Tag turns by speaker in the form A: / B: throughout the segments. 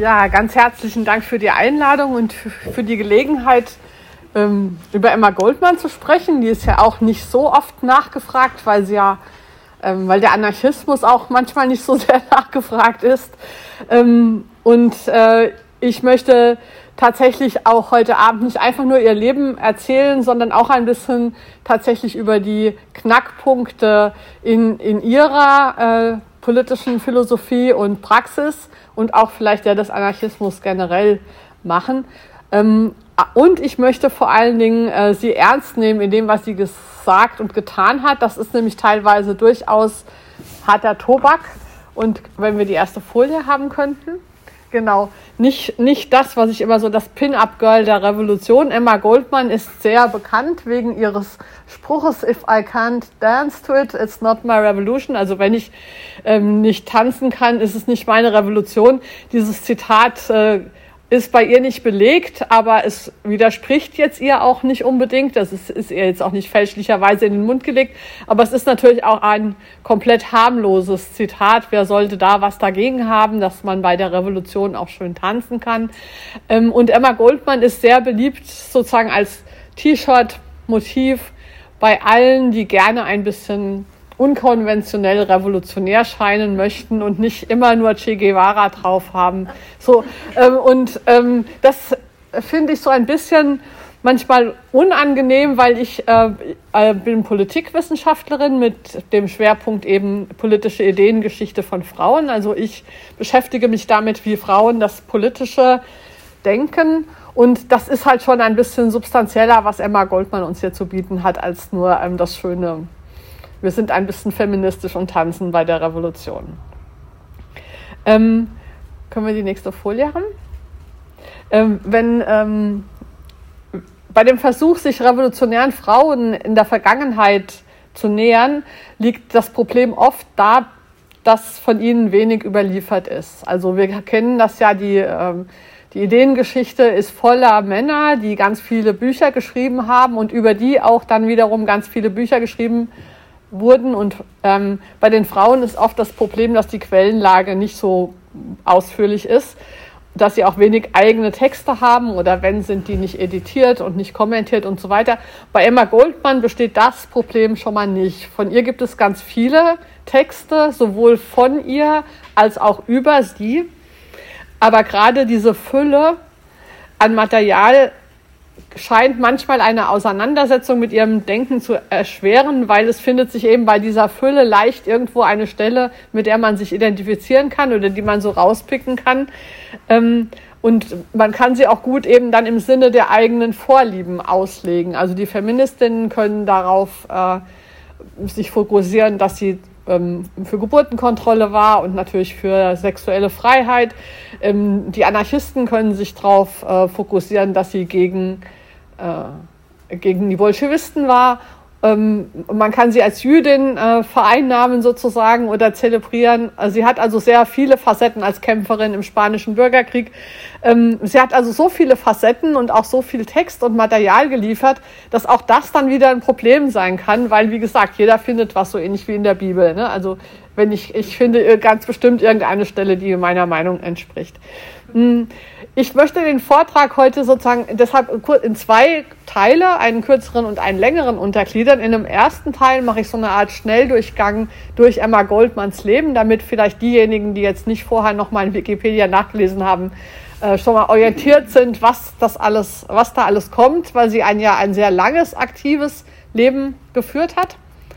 A: Ja, ganz herzlichen Dank für die Einladung und für die Gelegenheit, ähm, über Emma Goldman zu sprechen. Die ist ja auch nicht so oft nachgefragt, weil sie ja, ähm, weil der Anarchismus auch manchmal nicht so sehr nachgefragt ist. Ähm, und äh, ich möchte tatsächlich auch heute Abend nicht einfach nur ihr Leben erzählen, sondern auch ein bisschen tatsächlich über die Knackpunkte in, in ihrer äh, politischen Philosophie und Praxis und auch vielleicht ja des Anarchismus generell machen. Ähm, und ich möchte vor allen Dingen äh, sie ernst nehmen in dem, was sie gesagt und getan hat. Das ist nämlich teilweise durchaus harter Tobak. Und wenn wir die erste Folie haben könnten. Genau. Nicht, nicht das, was ich immer so das Pin-Up-Girl der Revolution. Emma Goldman ist sehr bekannt wegen ihres Spruches, if I can't dance to it, it's not my revolution. Also wenn ich ähm, nicht tanzen kann, ist es nicht meine Revolution. Dieses Zitat äh, ist bei ihr nicht belegt, aber es widerspricht jetzt ihr auch nicht unbedingt. Das ist, ist ihr jetzt auch nicht fälschlicherweise in den Mund gelegt. Aber es ist natürlich auch ein komplett harmloses Zitat. Wer sollte da was dagegen haben, dass man bei der Revolution auch schön tanzen kann? Ähm, und Emma Goldman ist sehr beliebt sozusagen als T-Shirt-Motiv bei allen, die gerne ein bisschen unkonventionell revolutionär scheinen möchten und nicht immer nur Che Guevara drauf haben. So, ähm, und ähm, das finde ich so ein bisschen manchmal unangenehm, weil ich äh, äh, bin Politikwissenschaftlerin mit dem Schwerpunkt eben politische Ideengeschichte von Frauen. Also ich beschäftige mich damit, wie Frauen das politische denken. Und das ist halt schon ein bisschen substanzieller, was Emma Goldman uns hier zu bieten hat, als nur ähm, das schöne wir sind ein bisschen feministisch und tanzen bei der Revolution. Ähm, können wir die nächste Folie haben? Ähm, wenn ähm, bei dem Versuch, sich revolutionären Frauen in der Vergangenheit zu nähern, liegt das Problem oft da, dass von ihnen wenig überliefert ist. Also wir kennen das ja, die, ähm, die Ideengeschichte ist voller Männer, die ganz viele Bücher geschrieben haben und über die auch dann wiederum ganz viele Bücher geschrieben haben wurden. Und ähm, bei den Frauen ist oft das Problem, dass die Quellenlage nicht so ausführlich ist, dass sie auch wenig eigene Texte haben oder wenn sind die nicht editiert und nicht kommentiert und so weiter. Bei Emma Goldman besteht das Problem schon mal nicht. Von ihr gibt es ganz viele Texte, sowohl von ihr als auch über sie. Aber gerade diese Fülle an Material scheint manchmal eine Auseinandersetzung mit ihrem Denken zu erschweren, weil es findet sich eben bei dieser Fülle leicht irgendwo eine Stelle, mit der man sich identifizieren kann oder die man so rauspicken kann. Ähm, und man kann sie auch gut eben dann im Sinne der eigenen Vorlieben auslegen. Also die Feministinnen können darauf äh, sich fokussieren, dass sie ähm, für Geburtenkontrolle war und natürlich für sexuelle Freiheit. Ähm, die Anarchisten können sich darauf äh, fokussieren, dass sie gegen äh, gegen die Bolschewisten war. Ähm, man kann sie als Jüdin äh, vereinnahmen sozusagen oder zelebrieren. Sie hat also sehr viele Facetten als Kämpferin im spanischen Bürgerkrieg. Ähm, sie hat also so viele Facetten und auch so viel Text und Material geliefert, dass auch das dann wieder ein Problem sein kann, weil wie gesagt, jeder findet was so ähnlich wie in der Bibel. Ne? Also wenn ich, ich finde ganz bestimmt irgendeine Stelle, die meiner Meinung entspricht. Hm. Ich möchte den Vortrag heute sozusagen deshalb in zwei Teile, einen kürzeren und einen längeren untergliedern. In dem ersten Teil mache ich so eine Art Schnelldurchgang durch Emma Goldmans Leben, damit vielleicht diejenigen, die jetzt nicht vorher nochmal in Wikipedia nachgelesen haben, äh, schon mal orientiert sind, was das alles, was da alles kommt, weil sie ein ja ein sehr langes, aktives Leben geführt hat.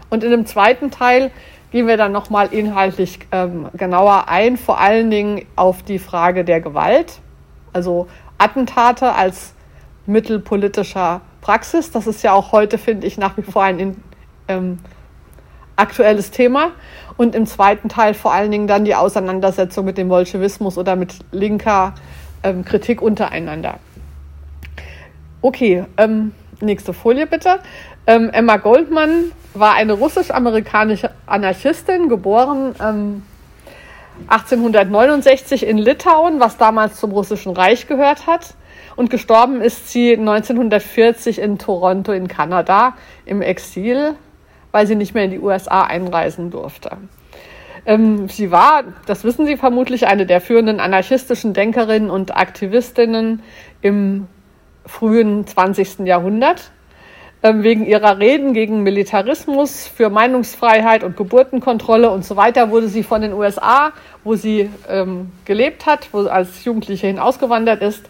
A: Und in dem zweiten Teil gehen wir dann nochmal inhaltlich ähm, genauer ein, vor allen Dingen auf die Frage der Gewalt also Attentate als Mittel politischer Praxis. Das ist ja auch heute, finde ich, nach wie vor ein ähm, aktuelles Thema. Und im zweiten Teil vor allen Dingen dann die Auseinandersetzung mit dem Bolschewismus oder mit linker ähm, Kritik untereinander. Okay, ähm, nächste Folie bitte. Ähm, Emma Goldman war eine russisch-amerikanische Anarchistin, geboren ähm, 1869 in Litauen, was damals zum Russischen Reich gehört hat. Und gestorben ist sie 1940 in Toronto in Kanada im Exil, weil sie nicht mehr in die USA einreisen durfte. Ähm, sie war, das wissen Sie vermutlich, eine der führenden anarchistischen Denkerinnen und Aktivistinnen im frühen 20. Jahrhundert. Ähm, wegen ihrer Reden gegen Militarismus, für Meinungsfreiheit und Geburtenkontrolle und so weiter wurde sie von den USA, wo sie ähm, gelebt hat, wo sie als Jugendliche hinausgewandert ist,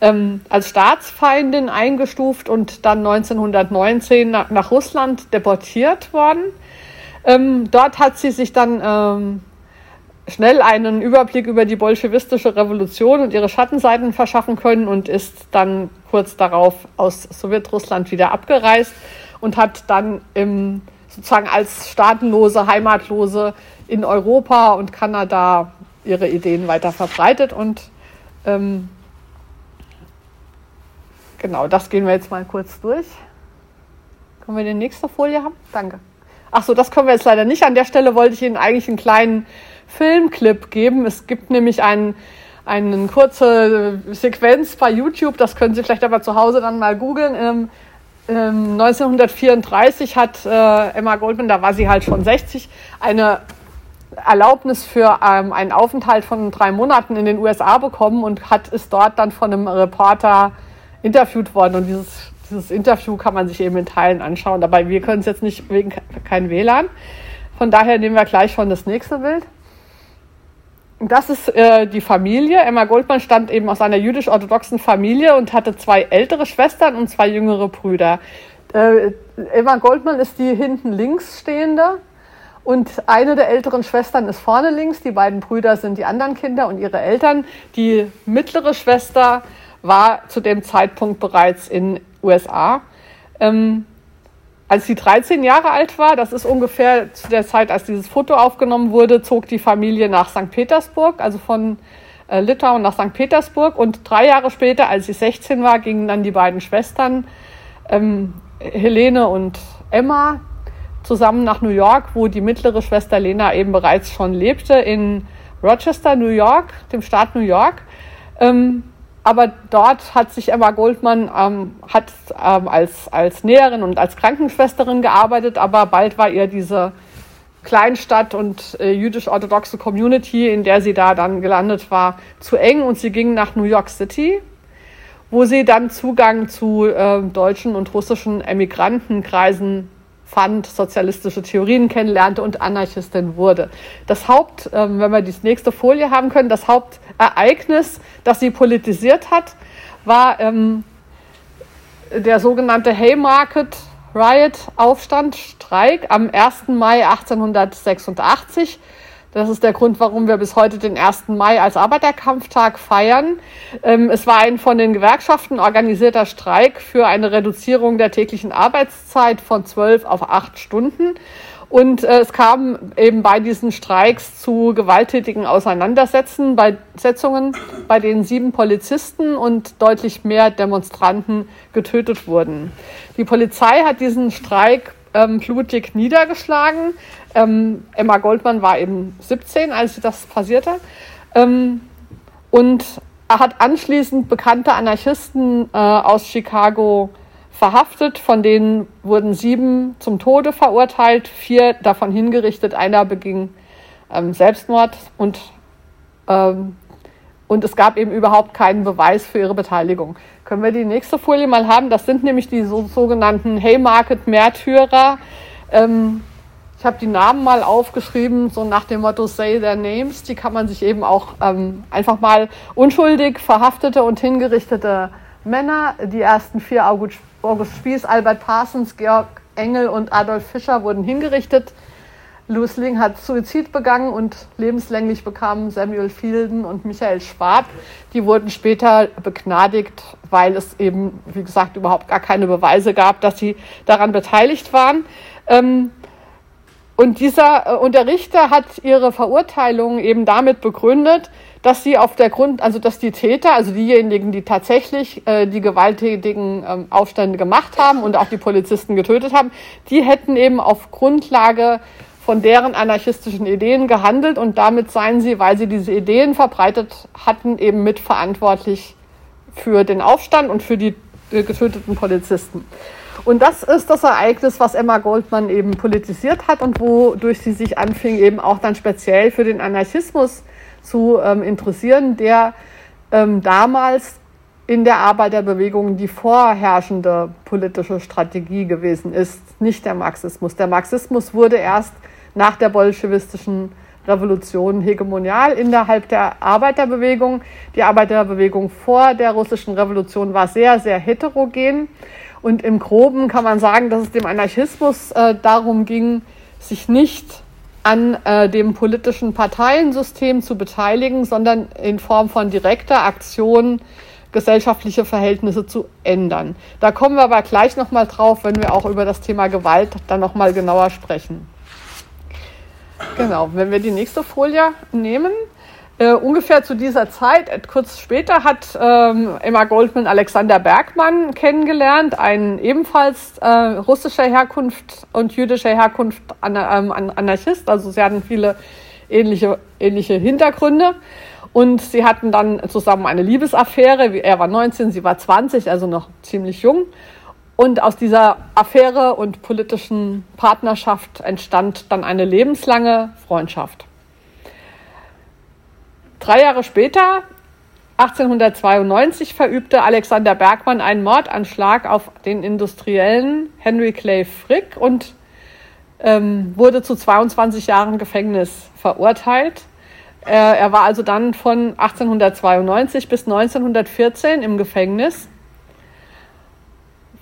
A: ähm, als Staatsfeindin eingestuft und dann 1919 nach, nach Russland deportiert worden. Ähm, dort hat sie sich dann ähm, schnell einen Überblick über die bolschewistische Revolution und ihre Schattenseiten verschaffen können und ist dann kurz darauf aus Sowjetrussland wieder abgereist und hat dann im, sozusagen als staatenlose, heimatlose in Europa und Kanada ihre Ideen weiter verbreitet und ähm, Genau, das gehen wir jetzt mal kurz durch. Können wir die nächste Folie haben? Danke. Ach so, das können wir jetzt leider nicht. An der Stelle wollte ich Ihnen eigentlich einen kleinen Filmclip geben. Es gibt nämlich einen, eine kurze Sequenz bei YouTube, das können Sie vielleicht aber zu Hause dann mal googeln. Ähm, ähm, 1934 hat äh, Emma Goldman, da war sie halt schon 60, eine Erlaubnis für ähm, einen Aufenthalt von drei Monaten in den USA bekommen und hat es dort dann von einem Reporter interviewt worden und dieses, dieses Interview kann man sich eben in Teilen anschauen. Dabei wir können es jetzt nicht wegen kein WLAN. Von daher nehmen wir gleich schon das nächste Bild. Das ist äh, die Familie. Emma Goldman stammt eben aus einer jüdisch-orthodoxen Familie und hatte zwei ältere Schwestern und zwei jüngere Brüder. Äh, Emma Goldman ist die hinten links stehende und eine der älteren Schwestern ist vorne links. Die beiden Brüder sind die anderen Kinder und ihre Eltern. Die mittlere Schwester war zu dem Zeitpunkt bereits in USA. Ähm, als sie 13 Jahre alt war, das ist ungefähr zu der Zeit, als dieses Foto aufgenommen wurde, zog die Familie nach St. Petersburg, also von äh, Litauen nach St. Petersburg. Und drei Jahre später, als sie 16 war, gingen dann die beiden Schwestern, ähm, Helene und Emma, zusammen nach New York, wo die mittlere Schwester Lena eben bereits schon lebte, in Rochester, New York, dem Staat New York. Ähm, aber dort hat sich Emma Goldman ähm, hat, ähm, als, als Näherin und als Krankenschwesterin gearbeitet, aber bald war ihr diese Kleinstadt und äh, jüdisch-orthodoxe Community, in der sie da dann gelandet war, zu eng und sie ging nach New York City, wo sie dann Zugang zu äh, deutschen und russischen Emigrantenkreisen fand, sozialistische Theorien kennenlernte und Anarchistin wurde. Das Haupt, ähm, wenn wir die nächste Folie haben können, das Hauptereignis, das sie politisiert hat, war ähm, der sogenannte Haymarket Riot, Aufstand, Streik am 1. Mai 1886 das ist der Grund, warum wir bis heute den 1. Mai als Arbeiterkampftag feiern. Ähm, es war ein von den Gewerkschaften organisierter Streik für eine Reduzierung der täglichen Arbeitszeit von zwölf auf acht Stunden. Und äh, es kam eben bei diesen Streiks zu gewalttätigen Auseinandersetzungen, bei, Setzungen, bei denen sieben Polizisten und deutlich mehr Demonstranten getötet wurden. Die Polizei hat diesen Streik ähm, blutig niedergeschlagen. Ähm, Emma Goldman war eben 17, als das passierte. Ähm, und er hat anschließend bekannte Anarchisten äh, aus Chicago verhaftet, von denen wurden sieben zum Tode verurteilt, vier davon hingerichtet, einer beging ähm, Selbstmord und, ähm, und es gab eben überhaupt keinen Beweis für ihre Beteiligung. Können wir die nächste Folie mal haben? Das sind nämlich die so, sogenannten Haymarket-Märtyrer. Ähm, ich habe die Namen mal aufgeschrieben, so nach dem Motto Say Their Names. Die kann man sich eben auch ähm, einfach mal unschuldig verhaftete und hingerichtete Männer, die ersten vier August, August Spieß, Albert Parsons, Georg Engel und Adolf Fischer wurden hingerichtet. Louis Ling hat Suizid begangen und lebenslänglich bekamen Samuel Fielden und Michael Schwab. Die wurden später begnadigt, weil es eben, wie gesagt, überhaupt gar keine Beweise gab, dass sie daran beteiligt waren. Ähm, und dieser äh, und der Richter hat ihre Verurteilung eben damit begründet, dass sie auf der Grund, also dass die Täter, also diejenigen, die tatsächlich äh, die gewalttätigen ähm, Aufstände gemacht haben und auch die Polizisten getötet haben, die hätten eben auf Grundlage von deren anarchistischen Ideen gehandelt und damit seien sie, weil sie diese Ideen verbreitet hatten, eben mitverantwortlich für den Aufstand und für die äh, getöteten Polizisten. Und das ist das Ereignis, was Emma Goldman eben politisiert hat und wodurch sie sich anfing, eben auch dann speziell für den Anarchismus zu ähm, interessieren, der ähm, damals in der Arbeiterbewegung die vorherrschende politische Strategie gewesen ist, nicht der Marxismus. Der Marxismus wurde erst nach der bolschewistischen Revolution hegemonial innerhalb der Arbeiterbewegung. Die Arbeiterbewegung vor der russischen Revolution war sehr, sehr heterogen. Und im Groben kann man sagen, dass es dem Anarchismus äh, darum ging, sich nicht an äh, dem politischen Parteiensystem zu beteiligen, sondern in Form von direkter Aktion gesellschaftliche Verhältnisse zu ändern. Da kommen wir aber gleich nochmal drauf, wenn wir auch über das Thema Gewalt dann nochmal genauer sprechen. Genau, wenn wir die nächste Folie nehmen, äh, ungefähr zu dieser Zeit, äh, kurz später, hat ähm, Emma Goldman Alexander Bergmann kennengelernt, ein ebenfalls äh, russischer Herkunft und jüdischer Herkunft an, ähm, Anarchist. Also sie hatten viele ähnliche, ähnliche Hintergründe. Und sie hatten dann zusammen eine Liebesaffäre. Er war 19, sie war 20, also noch ziemlich jung. Und aus dieser Affäre und politischen Partnerschaft entstand dann eine lebenslange Freundschaft. Drei Jahre später, 1892, verübte Alexander Bergmann einen Mordanschlag auf den Industriellen Henry Clay Frick und ähm, wurde zu 22 Jahren Gefängnis verurteilt. Er, er war also dann von 1892 bis 1914 im Gefängnis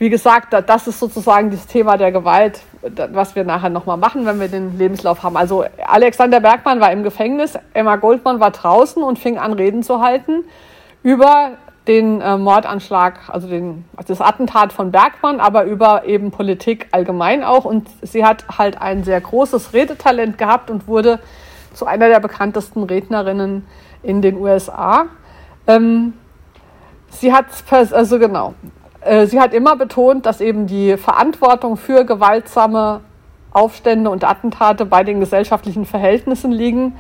A: wie gesagt, das ist sozusagen das Thema der Gewalt, was wir nachher nochmal machen, wenn wir den Lebenslauf haben. Also Alexander Bergmann war im Gefängnis, Emma Goldmann war draußen und fing an, Reden zu halten über den äh, Mordanschlag, also den, das Attentat von Bergmann, aber über eben Politik allgemein auch. Und sie hat halt ein sehr großes Redetalent gehabt und wurde zu einer der bekanntesten Rednerinnen in den USA. Ähm, sie hat, also genau, sie hat immer betont, dass eben die Verantwortung für gewaltsame Aufstände und Attentate bei den gesellschaftlichen Verhältnissen liegen.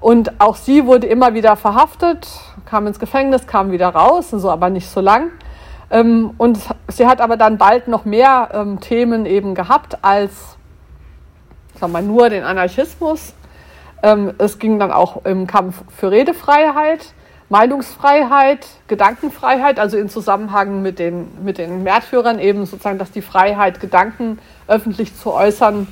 A: Und auch sie wurde immer wieder verhaftet, kam ins Gefängnis, kam wieder raus, so aber nicht so lang. Ähm, und sie hat aber dann bald noch mehr ähm, Themen eben gehabt als sagen wir, nur den Anarchismus. Ähm, es ging dann auch im Kampf für Redefreiheit. Meinungsfreiheit, Gedankenfreiheit, also in Zusammenhang mit den, mit den Märtyrern eben sozusagen, dass die Freiheit, Gedanken öffentlich zu äußern,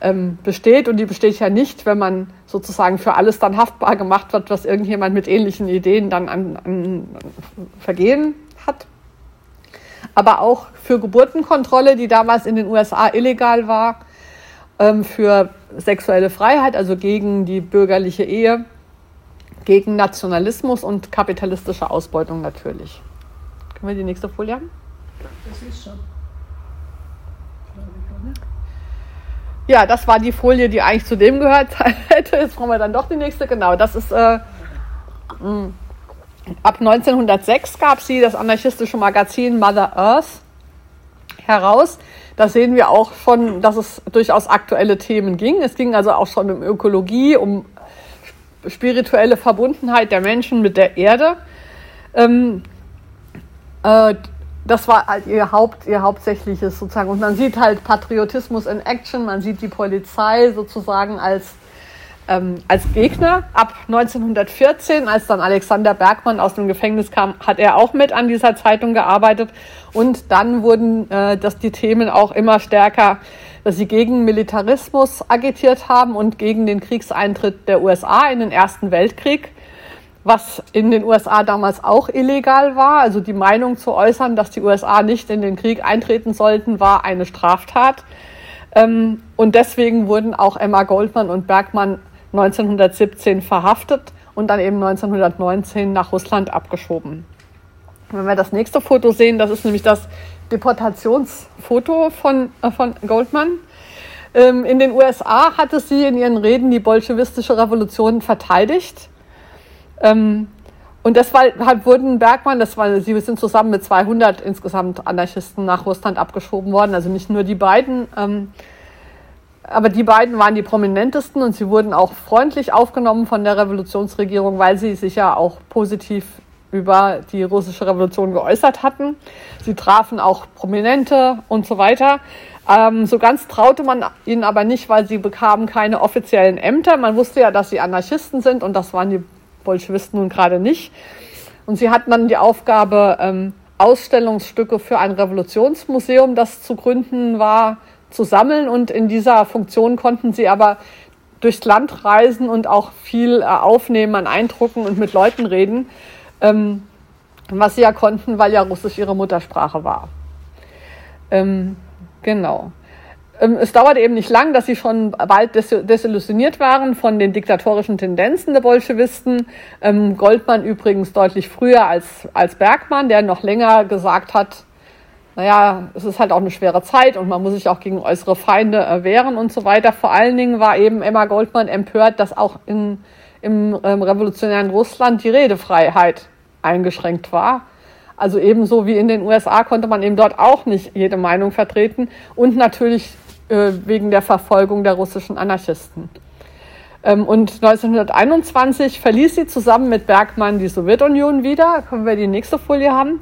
A: ähm, besteht. Und die besteht ja nicht, wenn man sozusagen für alles dann haftbar gemacht wird, was irgendjemand mit ähnlichen Ideen dann an, an Vergehen hat. Aber auch für Geburtenkontrolle, die damals in den USA illegal war, ähm, für sexuelle Freiheit, also gegen die bürgerliche Ehe gegen Nationalismus und kapitalistische Ausbeutung natürlich. Können wir die nächste Folie haben? Das ist schon. Ja, das war die Folie, die eigentlich zu dem gehört hätte. Jetzt brauchen wir dann doch die nächste. Genau, das ist äh, mm, ab 1906 gab sie das anarchistische Magazin Mother Earth heraus. Da sehen wir auch schon, dass es durchaus aktuelle Themen ging. Es ging also auch schon um Ökologie, um spirituelle Verbundenheit der Menschen mit der Erde. Ähm, äh, das war halt ihr Haupt, ihr hauptsächliches sozusagen. Und man sieht halt Patriotismus in Action, man sieht die Polizei sozusagen als, ähm, als Gegner. Ab 1914, als dann Alexander Bergmann aus dem Gefängnis kam, hat er auch mit an dieser Zeitung gearbeitet. Und dann wurden äh, das, die Themen auch immer stärker dass sie gegen Militarismus agitiert haben und gegen den Kriegseintritt der USA in den Ersten Weltkrieg, was in den USA damals auch illegal war. Also die Meinung zu äußern, dass die USA nicht in den Krieg eintreten sollten, war eine Straftat. Ähm, und deswegen wurden auch Emma Goldman und Bergmann 1917 verhaftet und dann eben 1919 nach Russland abgeschoben. Wenn wir das nächste Foto sehen, das ist nämlich das Deportationsfoto von, äh, von Goldman. Ähm, in den USA hatte sie in ihren Reden die bolschewistische Revolution verteidigt. Ähm, und deshalb wurden Bergmann, das war, sie sind zusammen mit 200 insgesamt Anarchisten nach Russland abgeschoben worden, also nicht nur die beiden. Ähm, aber die beiden waren die prominentesten und sie wurden auch freundlich aufgenommen von der Revolutionsregierung, weil sie sich ja auch positiv über die russische Revolution geäußert hatten. Sie trafen auch Prominente und so weiter. Ähm, so ganz traute man ihnen aber nicht, weil sie bekamen keine offiziellen Ämter. Man wusste ja, dass sie Anarchisten sind und das waren die Bolschewisten nun gerade nicht. Und sie hatten dann die Aufgabe, ähm, Ausstellungsstücke für ein Revolutionsmuseum, das zu gründen war, zu sammeln. Und in dieser Funktion konnten sie aber durchs Land reisen und auch viel äh, aufnehmen an Eindrucken und mit Leuten reden, ähm, was sie ja konnten, weil ja Russisch ihre Muttersprache war. Ähm, genau. Ähm, es dauerte eben nicht lang, dass sie schon bald desillusioniert waren von den diktatorischen Tendenzen der Bolschewisten. Ähm, Goldmann übrigens deutlich früher als, als Bergmann, der noch länger gesagt hat, naja, es ist halt auch eine schwere Zeit und man muss sich auch gegen äußere Feinde wehren und so weiter. Vor allen Dingen war eben Emma Goldman empört, dass auch in, im ähm, revolutionären Russland die Redefreiheit eingeschränkt war. Also ebenso wie in den USA konnte man eben dort auch nicht jede Meinung vertreten und natürlich äh, wegen der Verfolgung der russischen Anarchisten. Ähm, und 1921 verließ sie zusammen mit Bergmann die Sowjetunion wieder. Können wir die nächste Folie haben?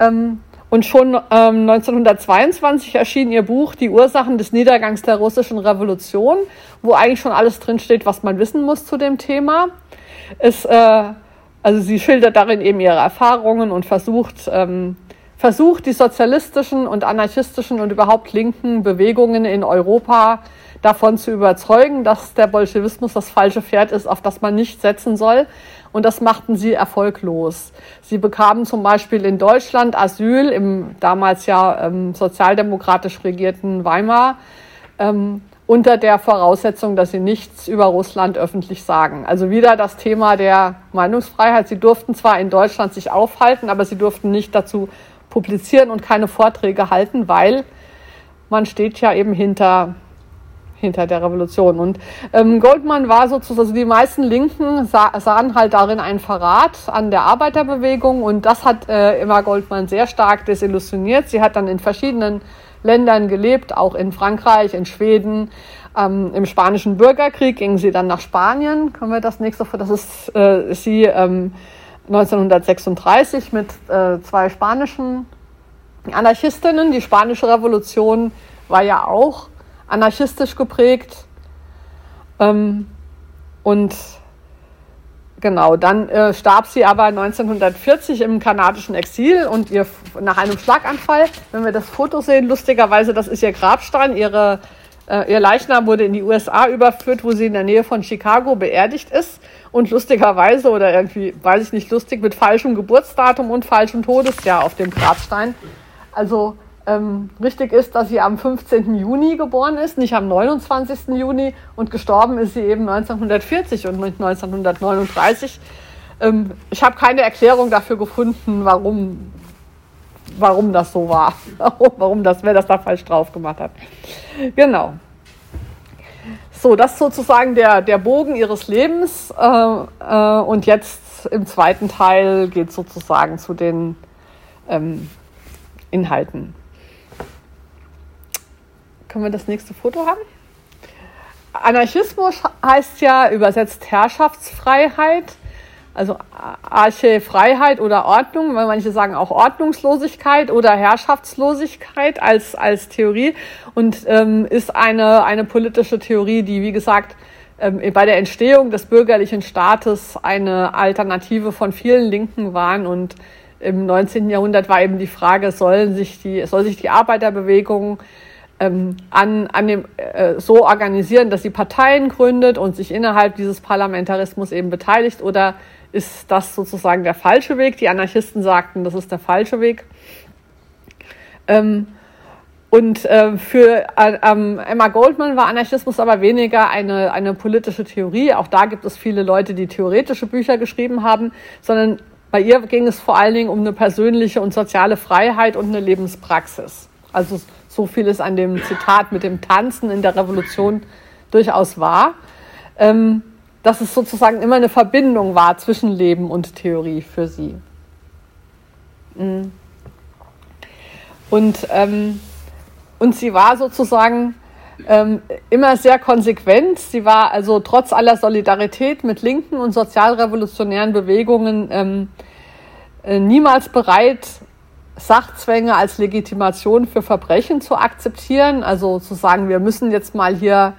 A: Ähm, und schon ähm, 1922 erschien ihr Buch Die Ursachen des Niedergangs der russischen Revolution, wo eigentlich schon alles drinsteht, was man wissen muss zu dem Thema. Es, äh, also sie schildert darin eben ihre Erfahrungen und versucht, ähm, versucht die sozialistischen und anarchistischen und überhaupt linken Bewegungen in Europa davon zu überzeugen, dass der Bolschewismus das falsche Pferd ist, auf das man nicht setzen soll und das machten sie erfolglos. Sie bekamen zum Beispiel in Deutschland Asyl im damals ja ähm, sozialdemokratisch regierten Weimar ähm, unter der Voraussetzung, dass sie nichts über Russland öffentlich sagen. Also wieder das Thema der Meinungsfreiheit. Sie durften zwar in Deutschland sich aufhalten, aber sie durften nicht dazu publizieren und keine Vorträge halten, weil man steht ja eben hinter hinter der Revolution. Und ähm, Goldman war sozusagen, also die meisten Linken sah, sahen halt darin einen Verrat an der Arbeiterbewegung und das hat äh, Emma Goldman sehr stark desillusioniert. Sie hat dann in verschiedenen Ländern gelebt, auch in Frankreich, in Schweden. Ähm, Im Spanischen Bürgerkrieg ging sie dann nach Spanien. Können wir das nächste, das ist äh, sie ähm, 1936 mit äh, zwei spanischen Anarchistinnen. Die spanische Revolution war ja auch anarchistisch geprägt. Ähm, und genau, dann äh, starb sie aber 1940 im kanadischen Exil und ihr nach einem Schlaganfall, wenn wir das Foto sehen, lustigerweise, das ist ihr Grabstein, ihre, äh, ihr Leichnam wurde in die USA überführt, wo sie in der Nähe von Chicago beerdigt ist. Und lustigerweise oder irgendwie, weiß ich nicht, lustig mit falschem Geburtsdatum und falschem Todesjahr auf dem Grabstein. Also ähm, richtig ist, dass sie am 15. Juni geboren ist, nicht am 29. Juni und gestorben ist sie eben 1940 und nicht 1939. Ähm, ich habe keine Erklärung dafür gefunden, warum, warum das so war, warum das, wer das da falsch drauf gemacht hat. Genau. So, das ist sozusagen der, der Bogen ihres Lebens. Äh, äh, und jetzt im zweiten Teil geht es sozusagen zu den ähm, Inhalten. Können wir das nächste Foto haben? Anarchismus heißt ja übersetzt Herrschaftsfreiheit, also Arche-Freiheit oder Ordnung, weil manche sagen auch Ordnungslosigkeit oder Herrschaftslosigkeit als, als Theorie und ähm, ist eine, eine politische Theorie, die, wie gesagt, ähm, bei der Entstehung des bürgerlichen Staates eine Alternative von vielen Linken waren und im 19. Jahrhundert war eben die Frage, sollen sich die, soll sich die Arbeiterbewegung ähm, an, an dem, äh, so organisieren, dass sie Parteien gründet und sich innerhalb dieses Parlamentarismus eben beteiligt? Oder ist das sozusagen der falsche Weg? Die Anarchisten sagten, das ist der falsche Weg. Ähm, und äh, für äh, ähm, Emma Goldman war Anarchismus aber weniger eine, eine politische Theorie. Auch da gibt es viele Leute, die theoretische Bücher geschrieben haben, sondern bei ihr ging es vor allen Dingen um eine persönliche und soziale Freiheit und eine Lebenspraxis. Also so viel ist an dem Zitat mit dem Tanzen in der Revolution durchaus wahr, ähm, dass es sozusagen immer eine Verbindung war zwischen Leben und Theorie für sie. Mhm. Und, ähm, und sie war sozusagen ähm, immer sehr konsequent. Sie war also trotz aller Solidarität mit linken und sozialrevolutionären Bewegungen ähm, äh, niemals bereit, Sachzwänge als Legitimation für Verbrechen zu akzeptieren. Also zu sagen, wir müssen jetzt mal hier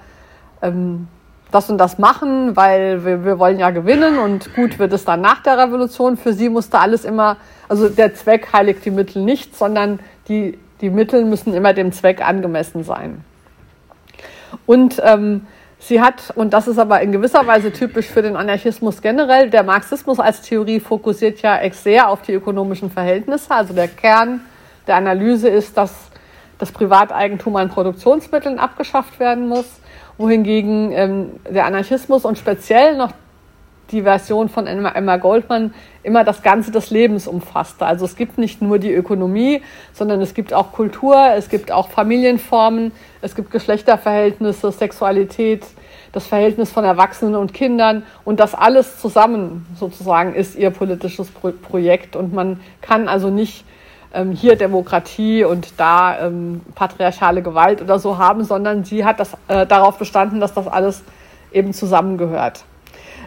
A: ähm, das und das machen, weil wir, wir wollen ja gewinnen und gut wird es dann nach der Revolution. Für sie musste alles immer, also der Zweck heiligt die Mittel nicht, sondern die, die Mittel müssen immer dem Zweck angemessen sein. Und ähm, sie hat, und das ist aber in gewisser Weise typisch für den Anarchismus generell, der Marxismus als Theorie fokussiert ja sehr auf die ökonomischen Verhältnisse. Also der Kern der Analyse ist, dass das Privateigentum an Produktionsmitteln abgeschafft werden muss wohingegen ähm, der Anarchismus und speziell noch die Version von Emma, Emma Goldman immer das Ganze des Lebens umfasste. Also es gibt nicht nur die Ökonomie, sondern es gibt auch Kultur, es gibt auch Familienformen, es gibt Geschlechterverhältnisse, Sexualität, das Verhältnis von Erwachsenen und Kindern und das alles zusammen sozusagen ist ihr politisches Pro Projekt und man kann also nicht ähm, hier Demokratie und da ähm, patriarchale Gewalt oder so haben, sondern sie hat das äh, darauf bestanden, dass das alles eben zusammengehört.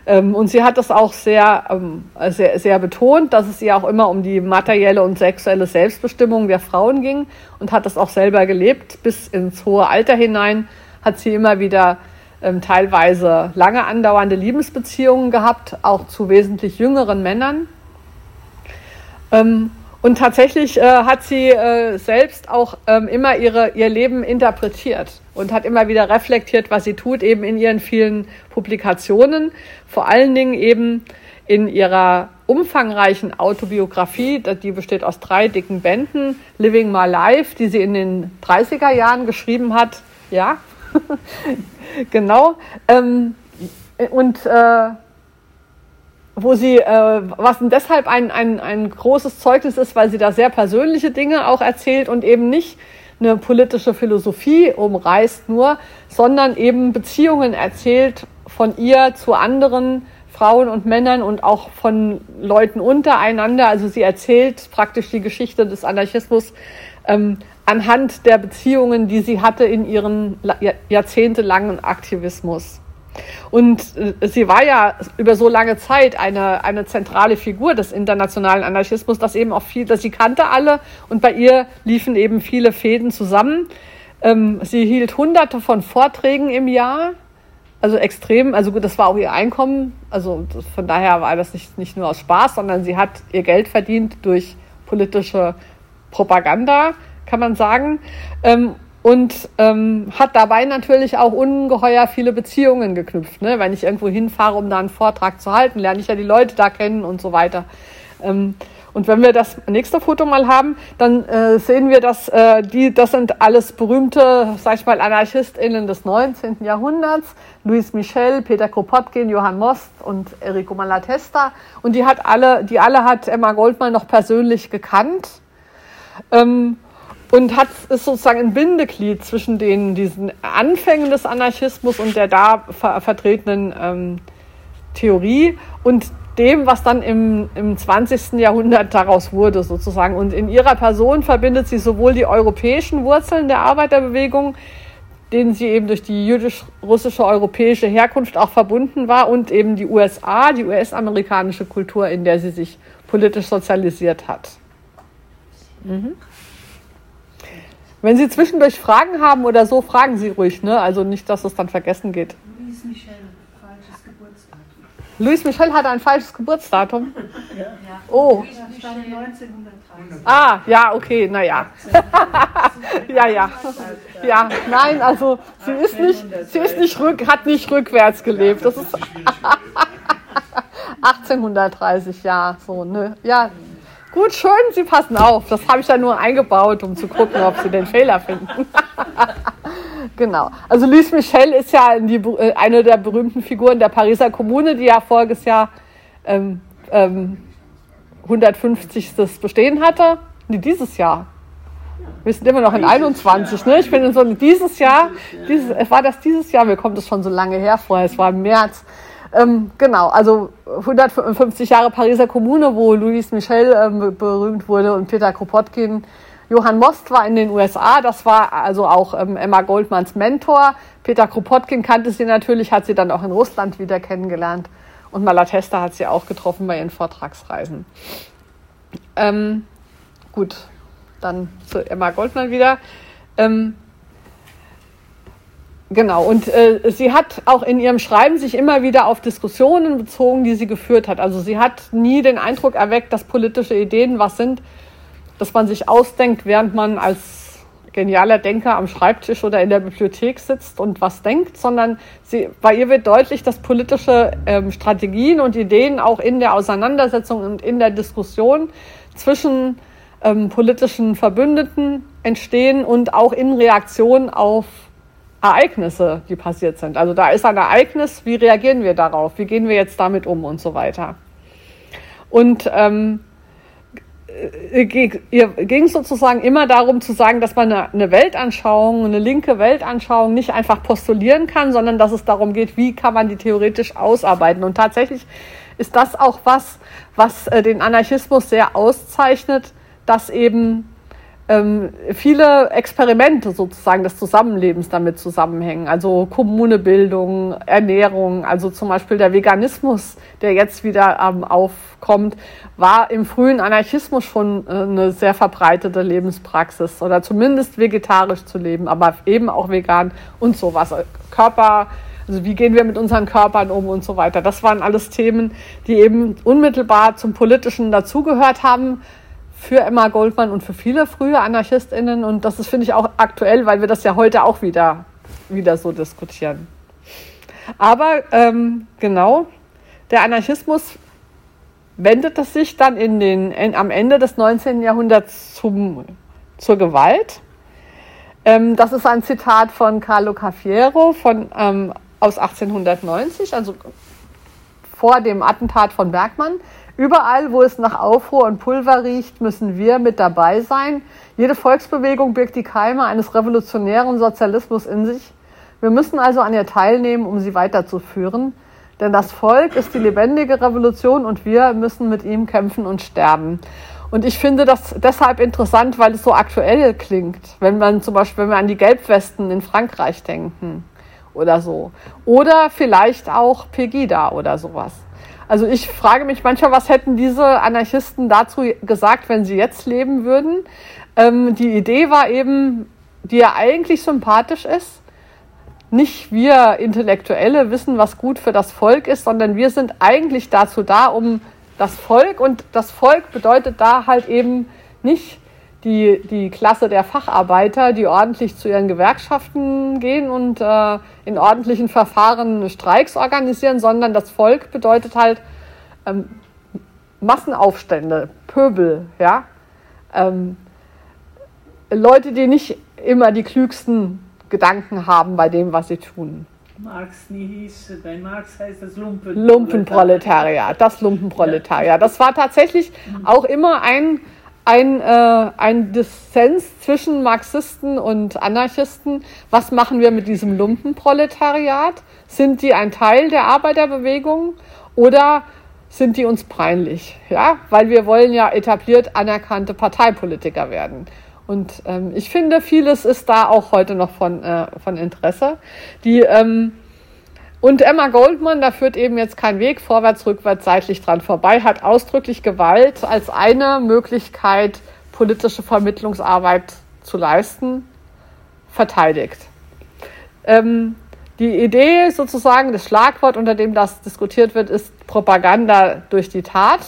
A: Ähm, und sie hat das auch sehr, ähm, sehr, sehr betont, dass es ihr auch immer um die materielle und sexuelle Selbstbestimmung der Frauen ging und hat das auch selber gelebt. Bis ins hohe Alter hinein hat sie immer wieder ähm, teilweise lange andauernde Liebesbeziehungen gehabt, auch zu wesentlich jüngeren Männern. Und tatsächlich äh, hat sie äh, selbst auch ähm, immer ihre, ihr Leben interpretiert und hat immer wieder reflektiert, was sie tut, eben in ihren vielen Publikationen, vor allen Dingen eben in ihrer umfangreichen Autobiografie, die besteht aus drei dicken Bänden, Living My Life, die sie in den 30er Jahren geschrieben hat. Ja, genau. Ähm, und äh, wo sie, äh, was deshalb ein, ein, ein großes Zeugnis ist, weil sie da sehr persönliche Dinge auch erzählt und eben nicht eine politische Philosophie umreißt nur, sondern eben Beziehungen erzählt von ihr zu anderen Frauen und Männern und auch von Leuten untereinander. Also sie erzählt praktisch die Geschichte des Anarchismus ähm, anhand der Beziehungen, die sie hatte in ihren jahrzehntelangen Aktivismus. Und äh, sie war ja über so lange Zeit eine, eine zentrale Figur des internationalen Anarchismus, dass eben auch viel, dass sie kannte alle und bei ihr liefen eben viele Fäden zusammen. Ähm, sie hielt hunderte von Vorträgen im Jahr, also extrem, also gut, das war auch ihr Einkommen, also von daher war das nicht, nicht nur aus Spaß, sondern sie hat ihr Geld verdient durch politische Propaganda, kann man sagen. Ähm, und ähm, hat dabei natürlich auch ungeheuer viele Beziehungen geknüpft. Ne? Wenn ich irgendwo hinfahre, um da einen Vortrag zu halten, lerne ich ja die Leute da kennen und so weiter. Ähm, und wenn wir das nächste Foto mal haben, dann äh, sehen wir, dass äh, die, das sind alles berühmte, sag ich mal, AnarchistInnen des 19. Jahrhunderts. Louis Michel, Peter Kropotkin, Johann Most und Enrico Malatesta. Und die hat alle, die alle hat Emma Goldman noch persönlich gekannt. Ähm, und hat ist sozusagen ein Bindeglied zwischen den diesen Anfängen des Anarchismus und der da ver vertretenen ähm, Theorie und dem, was dann im, im 20. Jahrhundert daraus wurde, sozusagen. Und in ihrer Person verbindet sie sowohl die europäischen Wurzeln der Arbeiterbewegung, denen sie eben durch die jüdisch-russische europäische Herkunft auch verbunden war, und eben die USA, die US-amerikanische Kultur, in der sie sich politisch sozialisiert hat. Mhm. Wenn Sie zwischendurch Fragen haben oder so, fragen Sie ruhig, ne? Also nicht, dass es dann vergessen geht. Louis Michel, falsches Geburtsdatum. Louis Michel hat ein falsches Geburtsdatum? Ja. Oh. Ah, ja, okay, naja. ja, ja. Ja, nein, also sie ist nicht, sie ist nicht rück, hat nicht rückwärts gelebt. Das ist 1830, ja, so, ne? Ja, Gut, schön, Sie passen auf. Das habe ich ja nur eingebaut, um zu gucken, ob Sie den Fehler finden. genau. Also Louis Michel ist ja die, äh, eine der berühmten Figuren der Pariser Kommune, die ja voriges Jahr ähm, ähm, 150. Bestehen hatte. Nee, dieses Jahr. Wir sind immer noch in 21, ne? Ich bin in so dieses Jahr, dieses, war das dieses Jahr, mir kommt es schon so lange her vorher, es war im März. Ähm, genau, also 150 Jahre Pariser Kommune, wo Louis Michel ähm, berühmt wurde und Peter Kropotkin. Johann Most war in den USA, das war also auch ähm, Emma Goldmans Mentor. Peter Kropotkin kannte sie natürlich, hat sie dann auch in Russland wieder kennengelernt. Und Malatesta hat sie auch getroffen bei ihren Vortragsreisen. ähm, gut, dann zu Emma Goldman wieder. Genau, und äh, sie hat auch in ihrem Schreiben sich immer wieder auf Diskussionen bezogen, die sie geführt hat. Also sie hat nie den Eindruck erweckt, dass politische Ideen was sind, dass man sich ausdenkt, während man als genialer Denker am Schreibtisch oder in der Bibliothek sitzt und was denkt, sondern sie, bei ihr wird deutlich, dass politische ähm, Strategien und Ideen auch in der Auseinandersetzung und in der Diskussion zwischen ähm, politischen Verbündeten entstehen und auch in Reaktion auf Ereignisse, die passiert sind. Also da ist ein Ereignis, wie reagieren wir darauf? Wie gehen wir jetzt damit um und so weiter? Und ähm, äh, ging sozusagen immer darum zu sagen, dass man eine, eine Weltanschauung, eine linke Weltanschauung nicht einfach postulieren kann, sondern dass es darum geht, wie kann man die theoretisch ausarbeiten. Und tatsächlich ist das auch was, was äh, den Anarchismus sehr auszeichnet, dass eben ähm, viele Experimente sozusagen des Zusammenlebens damit zusammenhängen. Also Kommunebildung, Ernährung, also zum Beispiel der Veganismus, der jetzt wieder ähm, aufkommt, war im frühen Anarchismus schon äh, eine sehr verbreitete Lebenspraxis oder zumindest vegetarisch zu leben, aber eben auch vegan und sowas. Körper, also wie gehen wir mit unseren Körpern um und so weiter. Das waren alles Themen, die eben unmittelbar zum Politischen dazugehört haben, für Emma Goldman und für viele frühe AnarchistInnen. Und das ist, finde ich, auch aktuell, weil wir das ja heute auch wieder, wieder so diskutieren. Aber ähm, genau, der Anarchismus wendet es sich dann in den, in, am Ende des 19. Jahrhunderts zum, zur Gewalt. Ähm, das ist ein Zitat von Carlo Cafiero von, ähm, aus 1890, also vor dem Attentat von Bergmann. Überall, wo es nach Aufruhr und Pulver riecht, müssen wir mit dabei sein. Jede Volksbewegung birgt die Keime eines revolutionären Sozialismus in sich. Wir müssen also an ihr teilnehmen, um sie weiterzuführen. Denn das Volk ist die lebendige Revolution und wir müssen mit ihm kämpfen und sterben. Und ich finde das deshalb interessant, weil es so aktuell klingt. Wenn man zum Beispiel, wenn wir an die Gelbwesten in Frankreich denken oder so. Oder vielleicht auch Pegida oder sowas. Also ich frage mich manchmal, was hätten diese Anarchisten dazu gesagt, wenn sie jetzt leben würden? Ähm, die Idee war eben, die ja eigentlich sympathisch ist. Nicht wir Intellektuelle wissen, was gut für das Volk ist, sondern wir sind eigentlich dazu da, um das Volk und das Volk bedeutet da halt eben nicht die, die Klasse der Facharbeiter, die ordentlich zu ihren Gewerkschaften gehen und äh, in ordentlichen Verfahren Streiks organisieren, sondern das Volk bedeutet halt ähm, Massenaufstände, Pöbel, ja. Ähm, Leute, die nicht immer die klügsten Gedanken haben bei dem, was sie tun.
B: Marx nie hieß, bei Marx heißt das Lumpen
A: Lumpenproletariat, das Lumpenproletariat. Das war tatsächlich mhm. auch immer ein ein, äh, ein Dissens zwischen Marxisten und Anarchisten. Was machen wir mit diesem Lumpenproletariat? Sind die ein Teil der Arbeiterbewegung oder sind die uns peinlich? Ja, weil wir wollen ja etabliert anerkannte Parteipolitiker werden. Und ähm, ich finde, vieles ist da auch heute noch von, äh, von Interesse. Die ähm, und Emma Goldman, da führt eben jetzt kein Weg vorwärts, rückwärts, seitlich dran vorbei, hat ausdrücklich Gewalt als eine Möglichkeit, politische Vermittlungsarbeit zu leisten, verteidigt. Ähm, die Idee sozusagen, das Schlagwort, unter dem das diskutiert wird, ist Propaganda durch die Tat.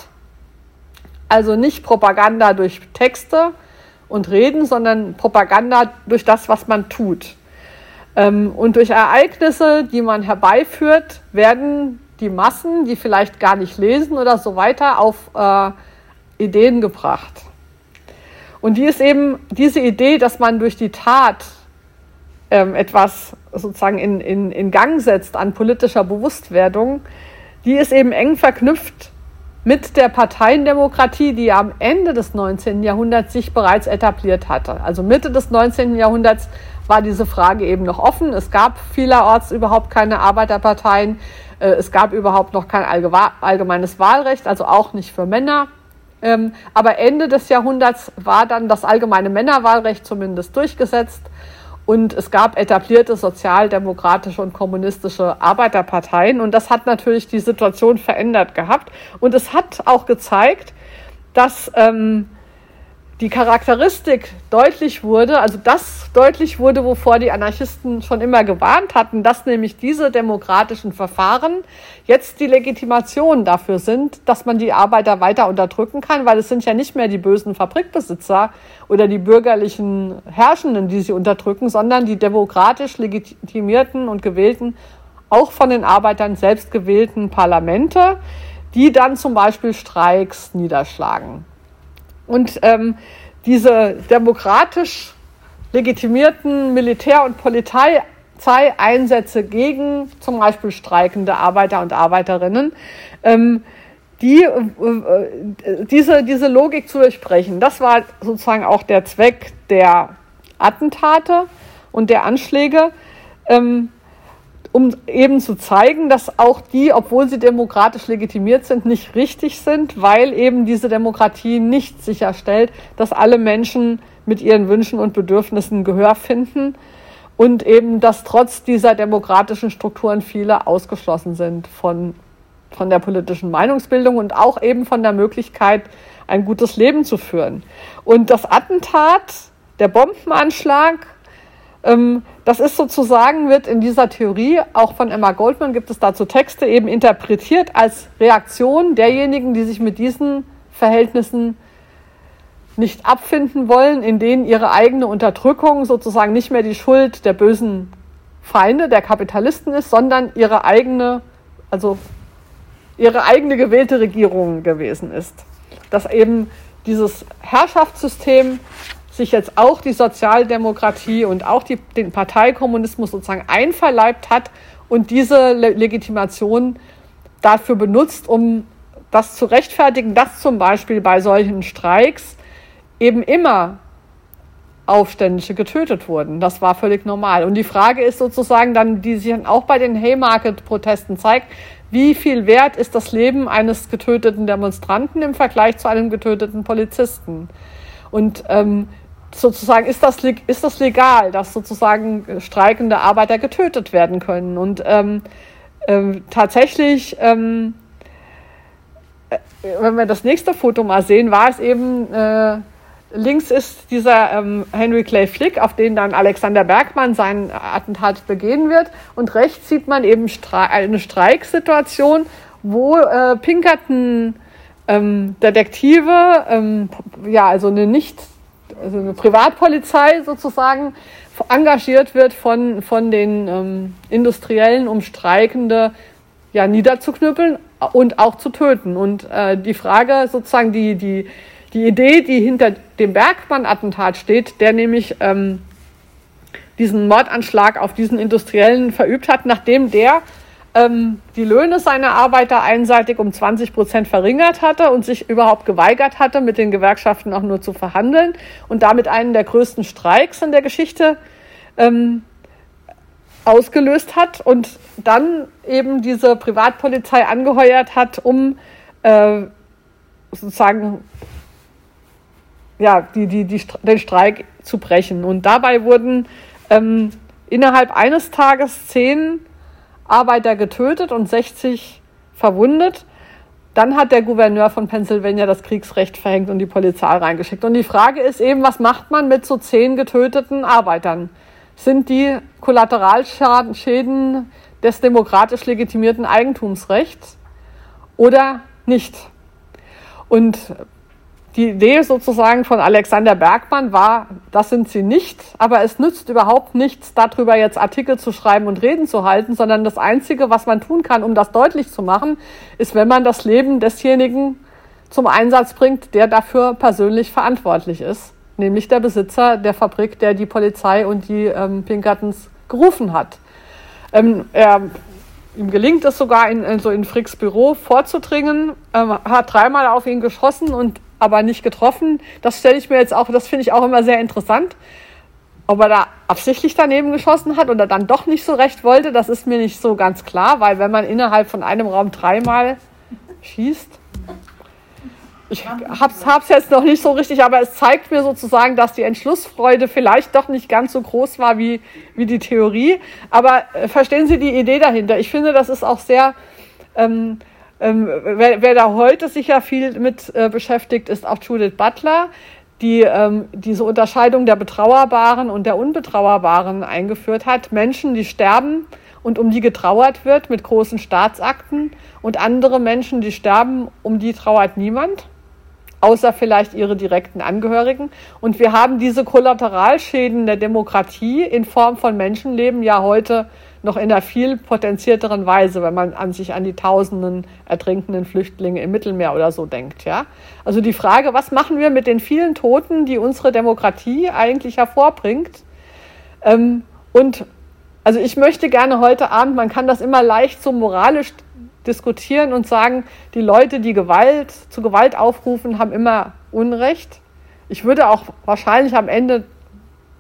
A: Also nicht Propaganda durch Texte und Reden, sondern Propaganda durch das, was man tut. Ähm, und durch Ereignisse, die man herbeiführt, werden die Massen, die vielleicht gar nicht lesen oder so weiter, auf äh, Ideen gebracht. Und die ist eben diese Idee, dass man durch die Tat ähm, etwas sozusagen in, in, in Gang setzt an politischer Bewusstwerdung, die ist eben eng verknüpft mit der Parteiendemokratie, die am Ende des 19. Jahrhunderts sich bereits etabliert hatte. Also Mitte des 19. Jahrhunderts war diese Frage eben noch offen. Es gab vielerorts überhaupt keine Arbeiterparteien. Äh, es gab überhaupt noch kein allgemeines Wahlrecht, also auch nicht für Männer. Ähm, aber Ende des Jahrhunderts war dann das allgemeine Männerwahlrecht zumindest durchgesetzt. Und es gab etablierte sozialdemokratische und kommunistische Arbeiterparteien. Und das hat natürlich die Situation verändert gehabt. Und es hat auch gezeigt, dass ähm, die Charakteristik deutlich wurde, also das deutlich wurde, wovor die Anarchisten schon immer gewarnt hatten, dass nämlich diese demokratischen Verfahren jetzt die Legitimation dafür sind, dass man die Arbeiter weiter unterdrücken kann, weil es sind ja nicht mehr die bösen Fabrikbesitzer oder die bürgerlichen Herrschenden, die sie unterdrücken, sondern die demokratisch legitimierten und gewählten, auch von den Arbeitern selbst gewählten Parlamente, die dann zum Beispiel Streiks niederschlagen. Und ähm, diese demokratisch legitimierten Militär- und Polizeieinsätze gegen zum Beispiel streikende Arbeiter und Arbeiterinnen, ähm, die, äh, äh, diese, diese Logik zu durchbrechen. Das war sozusagen auch der Zweck der Attentate und der Anschläge. Ähm, um eben zu zeigen, dass auch die, obwohl sie demokratisch legitimiert sind, nicht richtig sind, weil eben diese Demokratie nicht sicherstellt, dass alle Menschen mit ihren Wünschen und Bedürfnissen Gehör finden und eben, dass trotz dieser demokratischen Strukturen viele ausgeschlossen sind von, von der politischen Meinungsbildung und auch eben von der Möglichkeit, ein gutes Leben zu führen. Und das Attentat, der Bombenanschlag ähm, das ist sozusagen, wird in dieser Theorie, auch von Emma Goldman gibt es dazu Texte, eben interpretiert als Reaktion derjenigen, die sich mit diesen Verhältnissen nicht abfinden wollen, in denen ihre eigene Unterdrückung sozusagen nicht mehr die Schuld der bösen Feinde, der Kapitalisten ist, sondern ihre eigene, also ihre eigene gewählte Regierung gewesen ist. Dass eben dieses Herrschaftssystem sich jetzt auch die Sozialdemokratie und auch die, den Parteikommunismus sozusagen einverleibt hat und diese Le Legitimation dafür benutzt, um das zu rechtfertigen, dass zum Beispiel bei solchen Streiks eben immer Aufständische getötet wurden. Das war völlig normal. Und die Frage ist sozusagen dann, die sich dann auch bei den Haymarket-Protesten zeigt, wie viel wert ist das Leben eines getöteten Demonstranten im Vergleich zu einem getöteten Polizisten? Und ähm, sozusagen ist das, ist das legal, dass sozusagen streikende Arbeiter getötet werden können. Und ähm, ähm, tatsächlich, ähm, äh, wenn wir das nächste Foto mal sehen, war es eben, äh, links ist dieser ähm, Henry Clay Flick, auf den dann Alexander Bergmann sein Attentat begehen wird. Und rechts sieht man eben Stre eine Streiksituation, wo äh, Pinkerton ähm, Detektive, ähm, ja, also eine nicht also eine Privatpolizei sozusagen engagiert wird von, von den ähm, Industriellen, um Streikende ja, niederzuknüppeln und auch zu töten. Und äh, die Frage sozusagen, die, die, die Idee, die hinter dem Bergmann-Attentat steht, der nämlich ähm, diesen Mordanschlag auf diesen Industriellen verübt hat, nachdem der ähm, die Löhne seiner Arbeiter einseitig um 20 Prozent verringert hatte und sich überhaupt geweigert hatte, mit den Gewerkschaften auch nur zu verhandeln und damit einen der größten Streiks in der Geschichte ähm, ausgelöst hat und dann eben diese Privatpolizei angeheuert hat, um äh, sozusagen ja, die, die, die, den Streik zu brechen. Und dabei wurden ähm, innerhalb eines Tages zehn Arbeiter getötet und 60 verwundet. Dann hat der Gouverneur von Pennsylvania das Kriegsrecht verhängt und die Polizei reingeschickt. Und die Frage ist eben, was macht man mit so zehn getöteten Arbeitern? Sind die Kollateralschäden des demokratisch legitimierten Eigentumsrechts oder nicht? Und die Idee sozusagen von Alexander Bergmann war, das sind sie nicht, aber es nützt überhaupt nichts, darüber jetzt Artikel zu schreiben und Reden zu halten, sondern das Einzige, was man tun kann, um das deutlich zu machen, ist, wenn man das Leben desjenigen zum Einsatz bringt, der dafür persönlich verantwortlich ist, nämlich der Besitzer der Fabrik, der die Polizei und die ähm, Pinkertons gerufen hat. Ähm, er Ihm gelingt es sogar, in, so in Fricks Büro vorzudringen, ähm, hat dreimal auf ihn geschossen und aber nicht getroffen. Das stelle ich mir jetzt auch, das finde ich auch immer sehr interessant. Ob er da absichtlich daneben geschossen hat oder dann doch nicht so recht wollte, das ist mir nicht so ganz klar, weil wenn man innerhalb von einem Raum dreimal schießt, ich hab's, hab's jetzt noch nicht so richtig, aber es zeigt mir sozusagen, dass die Entschlussfreude vielleicht doch nicht ganz so groß war wie, wie die Theorie. Aber äh, verstehen Sie die Idee dahinter? Ich finde, das ist auch sehr ähm, Ähm, wer, wer, da heute sicher viel mit äh, beschäftigt, ist auch Judith Butler, die ähm, diese Unterscheidung der Betrauerbaren und der Unbetrauerbaren eingeführt hat. Menschen, die sterben und um die getrauert wird mit großen Staatsakten und andere Menschen, die sterben, um die trauert niemand, außer vielleicht ihre direkten Angehörigen. Und wir haben diese Kollateralschäden der Demokratie in Form von Menschenleben ja heute noch in einer viel potenzierteren Weise, wenn man an sich an die tausenden ertrinkenden Flüchtlinge im Mittelmeer oder so denkt. Ja? Also die Frage, was machen wir mit den vielen Toten, die unsere Demokratie eigentlich hervorbringt? Ähm, und also ich möchte gerne heute Abend, man kann das immer leicht so moralisch diskutieren und sagen, die Leute, die Gewalt zu Gewalt aufrufen, haben immer Unrecht. Ich würde auch wahrscheinlich am Ende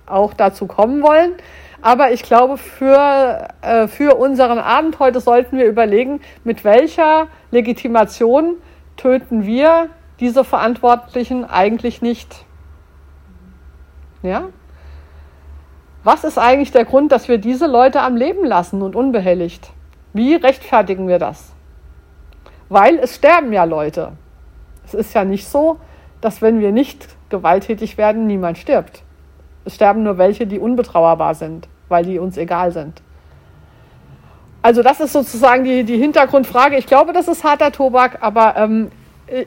A: auch dazu kommen wollen. Aber ich glaube, für, äh, für unseren Abend heute sollten wir überlegen, mit welcher Legitimation töten wir diese Verantwortlichen eigentlich nicht. Ja? Was ist eigentlich der Grund, dass wir diese Leute am Leben lassen und unbehelligt? Wie rechtfertigen wir das? Weil es sterben ja Leute. Es ist ja nicht so, dass wenn wir nicht gewalttätig werden, niemand stirbt. Es sterben nur welche, die unbetrauerbar sind, weil die uns egal sind. Also das ist sozusagen die, die Hintergrundfrage. Ich glaube, das ist harter Tobak, aber ähm,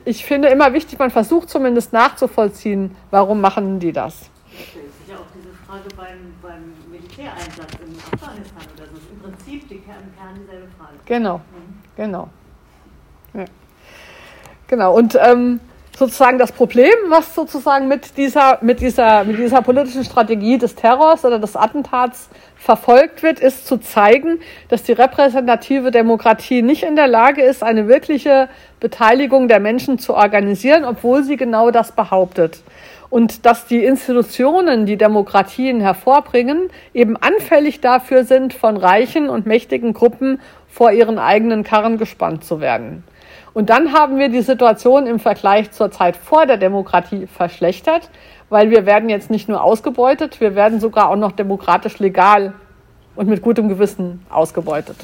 A: ich finde immer wichtig, man versucht zumindest nachzuvollziehen, warum machen die das. Das ist ja auch diese Frage beim, beim Militäreinsatz in Afghanistan oder so. Das ist im Prinzip die Kern, Kern dieselbe Frage. Genau, mhm. genau. Ja. Genau, und ähm, sozusagen das Problem, was sozusagen mit dieser, mit dieser, mit dieser politischen Strategie des Terrors oder des Attentats verfolgt wird, ist zu zeigen, dass die repräsentative Demokratie nicht in der Lage ist, eine wirkliche Beteiligung der Menschen zu organisieren, obwohl sie genau das behauptet. Und dass die Institutionen, die Demokratien hervorbringen, eben anfällig dafür sind, von reichen und mächtigen Gruppen vor ihren eigenen Karren gespannt zu werden. Und dann haben wir die Situation im Vergleich zur Zeit vor der Demokratie verschlechtert, weil wir werden jetzt nicht nur ausgebeutet, wir werden sogar auch noch demokratisch legal und mit gutem Gewissen ausgebeutet.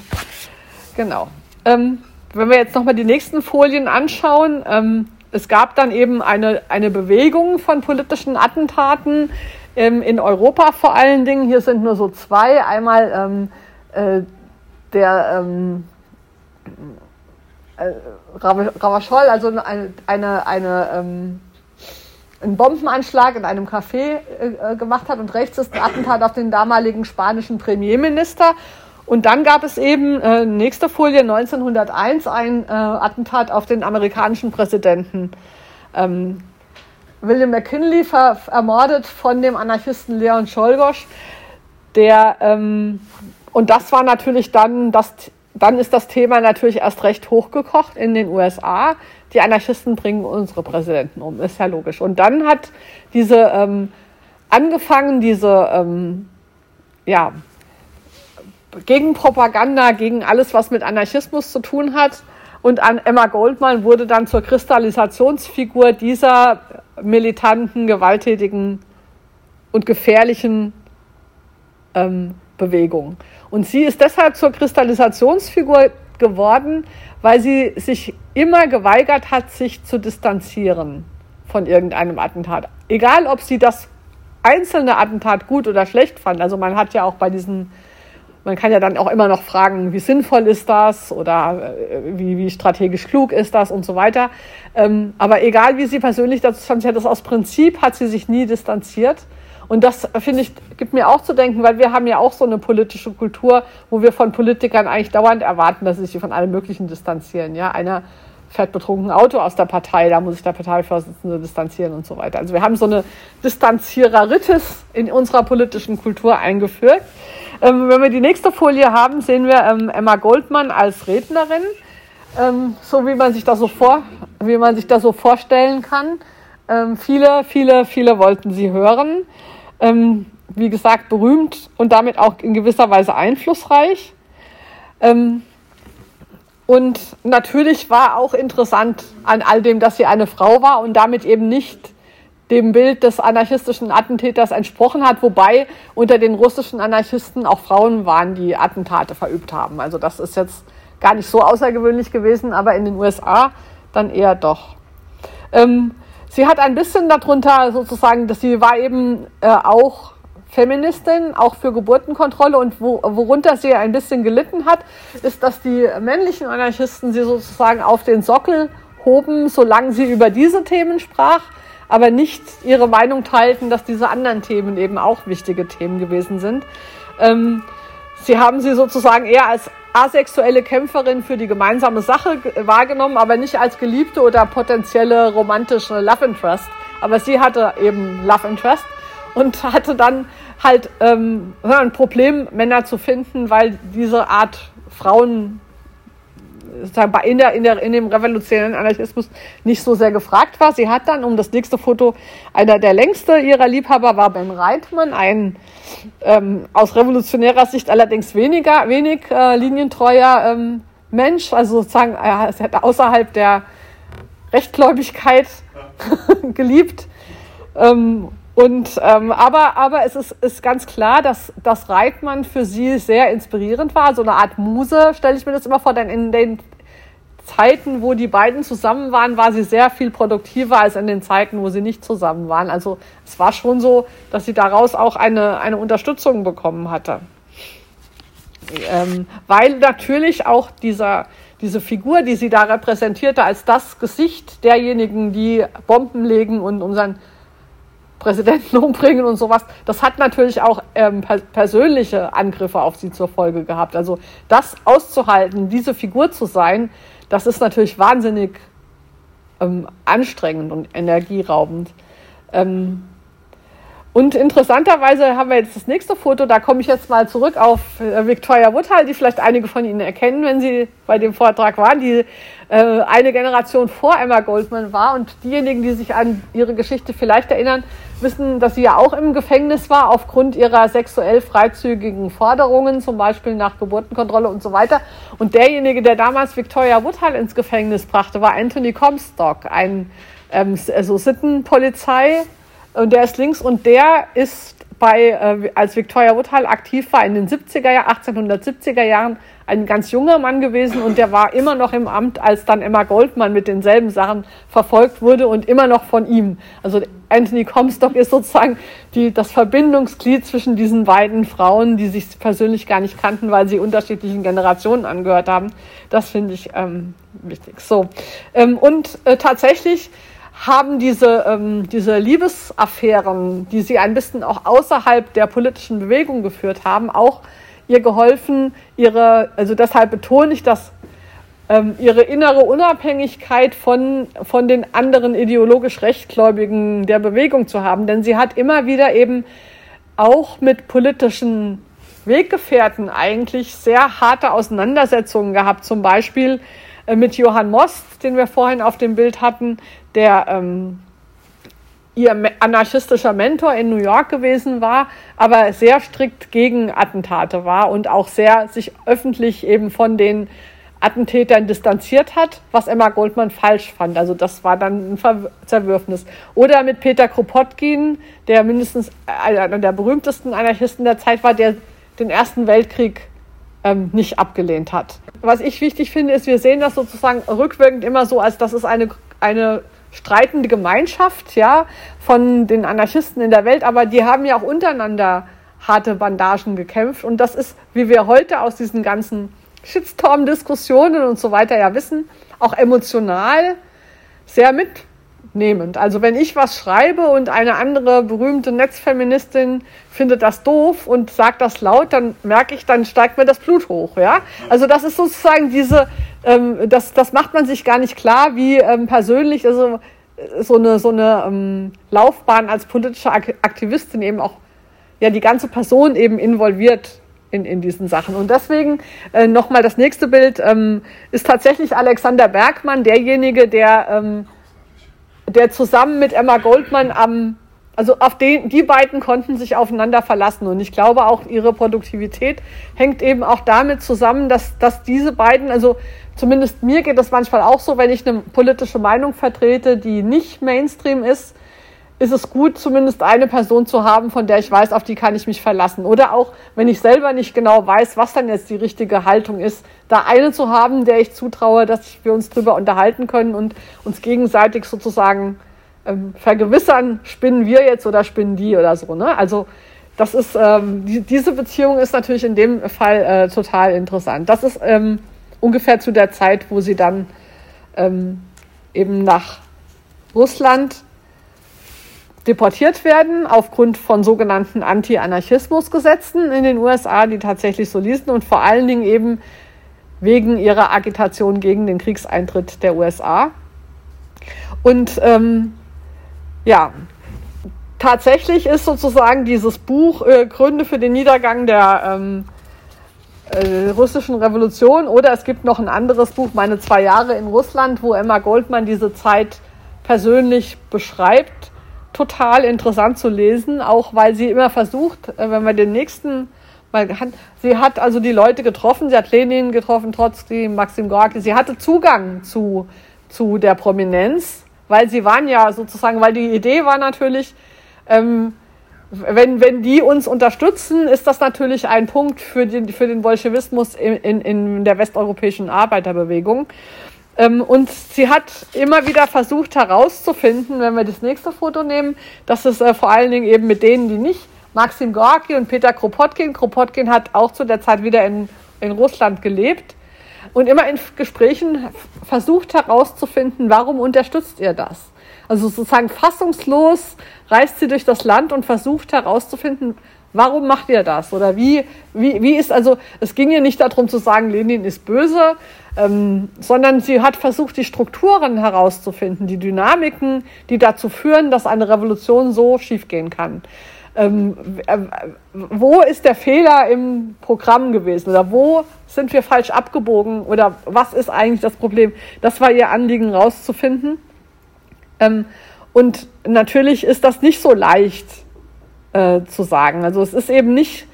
A: Genau. Ähm, wenn wir jetzt nochmal die nächsten Folien anschauen, ähm, es gab dann eben eine, eine Bewegung von politischen Attentaten ähm, in Europa vor allen Dingen. Hier sind nur so zwei. Einmal ähm, äh, der ähm, äh, Ravachol, also eine, eine, eine ähm, einen Bombenanschlag in einem Café äh, gemacht hat und rechts ist ein Attentat auf den damaligen spanischen Premierminister. Und dann gab es eben, äh, nächste Folie, 1901, ein äh, Attentat auf den amerikanischen Präsidenten. Ähm, William McKinley ver ermordet von dem Anarchisten Leon Czolgosz, der, ähm, und das war natürlich dann das dann ist das Thema natürlich erst recht hochgekocht in den USA. Die Anarchisten bringen unsere Präsidenten um, ist ja logisch. Und dann hat diese ähm, angefangen, diese ähm, ja, Gegenpropaganda gegen alles, was mit Anarchismus zu tun hat. Und an Emma Goldman wurde dann zur Kristallisationsfigur dieser militanten, gewalttätigen und gefährlichen ähm, Bewegung. Und sie ist deshalb zur Kristallisationsfigur geworden, weil sie sich immer geweigert hat, sich zu distanzieren von irgendeinem Attentat. Egal, ob sie das einzelne Attentat gut oder schlecht fand. Also man hat ja auch bei diesen, man kann ja dann auch immer noch fragen, wie sinnvoll ist das oder äh, wie, wie strategisch klug ist das und so weiter. Ähm, aber egal, wie sie persönlich dazu stand, sie hat das aus Prinzip, hat sie sich nie distanziert. Und das, finde ich, gibt mir auch zu denken, weil wir haben ja auch so eine politische Kultur, wo wir von Politikern eigentlich dauernd erwarten, dass sie sich von allem Möglichen distanzieren. Ja, einer fährt betrunken Auto aus der Partei, da muss sich der Parteivorsitzende distanzieren und so weiter. Also wir haben so eine Distanziereritis in unserer politischen Kultur eingeführt. Ähm, wenn wir die nächste Folie haben, sehen wir ähm, Emma Goldman als Rednerin, ähm, so wie man sich das so vor, wie man sich das so vorstellen kann. Ähm, viele, viele, viele wollten sie hören ähm, wie gesagt, berühmt und damit auch in gewisser Weise einflussreich. Ähm, und natürlich war auch interessant an all dem, dass sie eine Frau war und damit eben nicht dem Bild des anarchistischen Attentäters entsprochen hat, wobei unter den russischen Anarchisten auch Frauen waren, die Attentate verübt haben. Also das ist jetzt gar nicht so außergewöhnlich gewesen, aber in den USA dann eher doch. Ähm, sie hat ein bisschen darunter sozusagen, dass sie war eben äh, auch Feministin, auch für Geburtenkontrolle und wo, worunter sie ein bisschen gelitten hat, ist, dass die männlichen Anarchisten sie sozusagen auf den Sockel hoben, solange sie über diese Themen sprach, aber nicht ihre Meinung teilten, dass diese anderen Themen eben auch wichtige Themen gewesen sind. Ähm, sie haben sie sozusagen eher als asexuelle Kämpferin für die gemeinsame Sache wahrgenommen, aber nicht als geliebte oder potenzielle romantische Love Interest. Aber sie hatte eben Love Interest und hatte dann halt ähm, ein Problem, Männer zu finden, weil diese Art Frauen in, der, in, der, in dem revolutionären Anarchismus nicht so sehr gefragt war. Sie hat dann, um das nächste Foto, einer der längste ihrer Liebhaber war Ben Reitmann, ein ähm, aus revolutionärer Sicht allerdings weniger, wenig äh, linientreuer ähm, Mensch, also sozusagen, er hat außerhalb der Rechtgläubigkeit geliebt. Ähm, und, ähm, aber, aber es ist, ist ganz klar, dass, dass Reitmann für sie sehr inspirierend war. So eine Art Muse, stelle ich mir das immer vor, denn in den Zeiten, wo die beiden zusammen waren, war sie sehr viel produktiver als in den Zeiten, wo sie nicht zusammen waren. Also es war schon so, dass sie daraus auch eine, eine Unterstützung bekommen hatte. Ähm, weil natürlich auch dieser, diese Figur, die sie da repräsentierte, als das Gesicht derjenigen, die Bomben legen und unseren Präsidenten umbringen und sowas. Das hat natürlich auch ähm, per persönliche Angriffe auf sie zur Folge gehabt. Also das auszuhalten, diese Figur zu sein, das ist natürlich wahnsinnig ähm, anstrengend und energieraubend. Ähm, und interessanterweise haben wir jetzt das nächste Foto, da komme ich jetzt mal zurück auf äh, Victoria Woodhull, die vielleicht einige von Ihnen erkennen, wenn Sie bei dem Vortrag waren, die äh, eine Generation vor Emma Goldman war. Und diejenigen, die sich an ihre Geschichte vielleicht erinnern, wissen, dass sie ja auch im Gefängnis war aufgrund ihrer sexuell freizügigen Forderungen, zum Beispiel nach Geburtenkontrolle und so weiter. Und derjenige, der damals Victoria Woodhull ins Gefängnis brachte, war Anthony Comstock, ein ähm, also Sittenpolizei und der ist links und der ist bei, äh, als Victoria Woodhull aktiv war in den 70er Jahren, 1870er Jahren, ein ganz junger Mann gewesen und der war immer noch im Amt, als dann Emma Goldman mit denselben Sachen verfolgt wurde und immer noch von ihm. Also Anthony Comstock ist sozusagen die, das Verbindungsglied zwischen diesen beiden Frauen, die sich persönlich gar nicht kannten, weil sie unterschiedlichen Generationen angehört haben. Das finde ich ähm, wichtig. So ähm, und äh, tatsächlich haben diese, ähm, diese Liebesaffären, die sie ein bisschen auch außerhalb der politischen Bewegung geführt haben, auch ihr geholfen, ihre, also deshalb betone ich das, ähm, ihre innere Unabhängigkeit von, von den anderen ideologisch Rechtgläubigen der Bewegung zu haben. Denn sie hat immer wieder eben auch mit politischen Weggefährten eigentlich sehr harte Auseinandersetzungen gehabt. Zum Beispiel äh, mit Johann Most, den wir vorhin auf dem Bild hatten, der ähm, ihr anarchistischer Mentor in New York gewesen war, aber sehr strikt gegen Attentate war und auch sehr sich öffentlich eben von den Attentätern distanziert hat, was Emma Goldman falsch fand. Also das war dann ein Zerwürfnis. Oder mit Peter Kropotkin, der mindestens einer der berühmtesten Anarchisten der Zeit war, der den Ersten Weltkrieg ähm, nicht abgelehnt hat. Was ich wichtig finde, ist, wir sehen das sozusagen rückwirkend immer so, als das ist eine, eine streitende Gemeinschaft, ja, von den Anarchisten in der Welt, aber die haben ja auch untereinander harte Bandagen gekämpft und das ist, wie wir heute aus diesen ganzen Shitstorm-Diskussionen und so weiter ja wissen, auch emotional sehr mit nehmend. Also wenn ich was schreibe und eine andere berühmte Netzfeministin findet das doof und sagt das laut, dann merke ich, dann steigt mir das Blut hoch. Ja? Also das ist sozusagen diese, ähm, das, das macht man sich gar nicht klar, wie ähm, persönlich also so eine, so eine ähm, Laufbahn als politische Aktivistin eben auch ja die ganze Person eben involviert in, in diesen Sachen. Und deswegen äh, nochmal das nächste Bild ähm, ist tatsächlich Alexander Bergmann, derjenige, der ähm, der zusammen mit Emma Goldman am, also auf den, die beiden konnten sich aufeinander verlassen. Und ich glaube auch, ihre Produktivität hängt eben auch damit zusammen, dass, dass diese beiden, also zumindest mir geht das manchmal auch so, wenn ich eine politische Meinung vertrete, die nicht Mainstream ist, ist es gut, zumindest eine Person zu haben, von der ich weiß, auf die kann ich mich verlassen. Oder auch, wenn ich selber nicht genau weiß, was dann jetzt die richtige Haltung ist, da eine zu haben, der ich zutraue, dass wir uns drüber unterhalten können und uns gegenseitig sozusagen ähm, vergewissern, spinnen wir jetzt oder spinnen die oder so. Ne? Also das ist ähm, die, diese Beziehung ist natürlich in dem Fall äh, total interessant. Das ist ähm, ungefähr zu der Zeit, wo sie dann ähm, eben nach Russland deportiert werden aufgrund von sogenannten Anti-Anarchismus-Gesetzen in den USA, die tatsächlich so ließen und vor allen Dingen eben wegen ihrer Agitation gegen den Kriegseintritt der USA. Und ähm, ja, tatsächlich ist sozusagen dieses Buch äh, Gründe für den Niedergang der ähm, äh, russischen Revolution. Oder es gibt noch ein anderes Buch, Meine zwei Jahre in Russland, wo Emma Goldman diese Zeit persönlich beschreibt. Total interessant zu lesen, auch weil sie immer versucht, äh, wenn wir den nächsten mal sie hat also die Leute getroffen, sie hat Lenin getroffen, Trotzki, Maxim Gorki, sie hatte Zugang zu, zu der Prominenz, weil sie waren ja sozusagen, weil die Idee war natürlich, ähm, wenn, wenn die uns unterstützen, ist das natürlich ein Punkt für den, für den Bolschewismus in, in, in der westeuropäischen Arbeiterbewegung. Ähm, und sie hat immer wieder versucht herauszufinden, wenn wir das nächste Foto nehmen, dass es äh, vor allen Dingen eben mit denen, die nicht, Maxim Gorki und Peter Kropotkin, Kropotkin hat auch zu der Zeit wieder in, in Russland gelebt und immer in Gesprächen versucht herauszufinden, warum unterstützt ihr das? Also sozusagen fassungslos reist sie durch das Land und versucht herauszufinden, Warum macht ihr das? Oder wie, wie, wie ist also, es ging ihr nicht darum zu sagen, Lenin ist böse, ähm, sondern sie hat versucht, die Strukturen herauszufinden, die Dynamiken, die dazu führen, dass eine Revolution so schiefgehen kann. Ähm, äh, wo ist der Fehler im Programm gewesen oder wo sind wir falsch abgebogen oder was ist eigentlich das Problem? Das war ihr Anliegen rauszufinden. Ähm, und natürlich ist das nicht so leicht äh, zu sagen. Also es ist eben nicht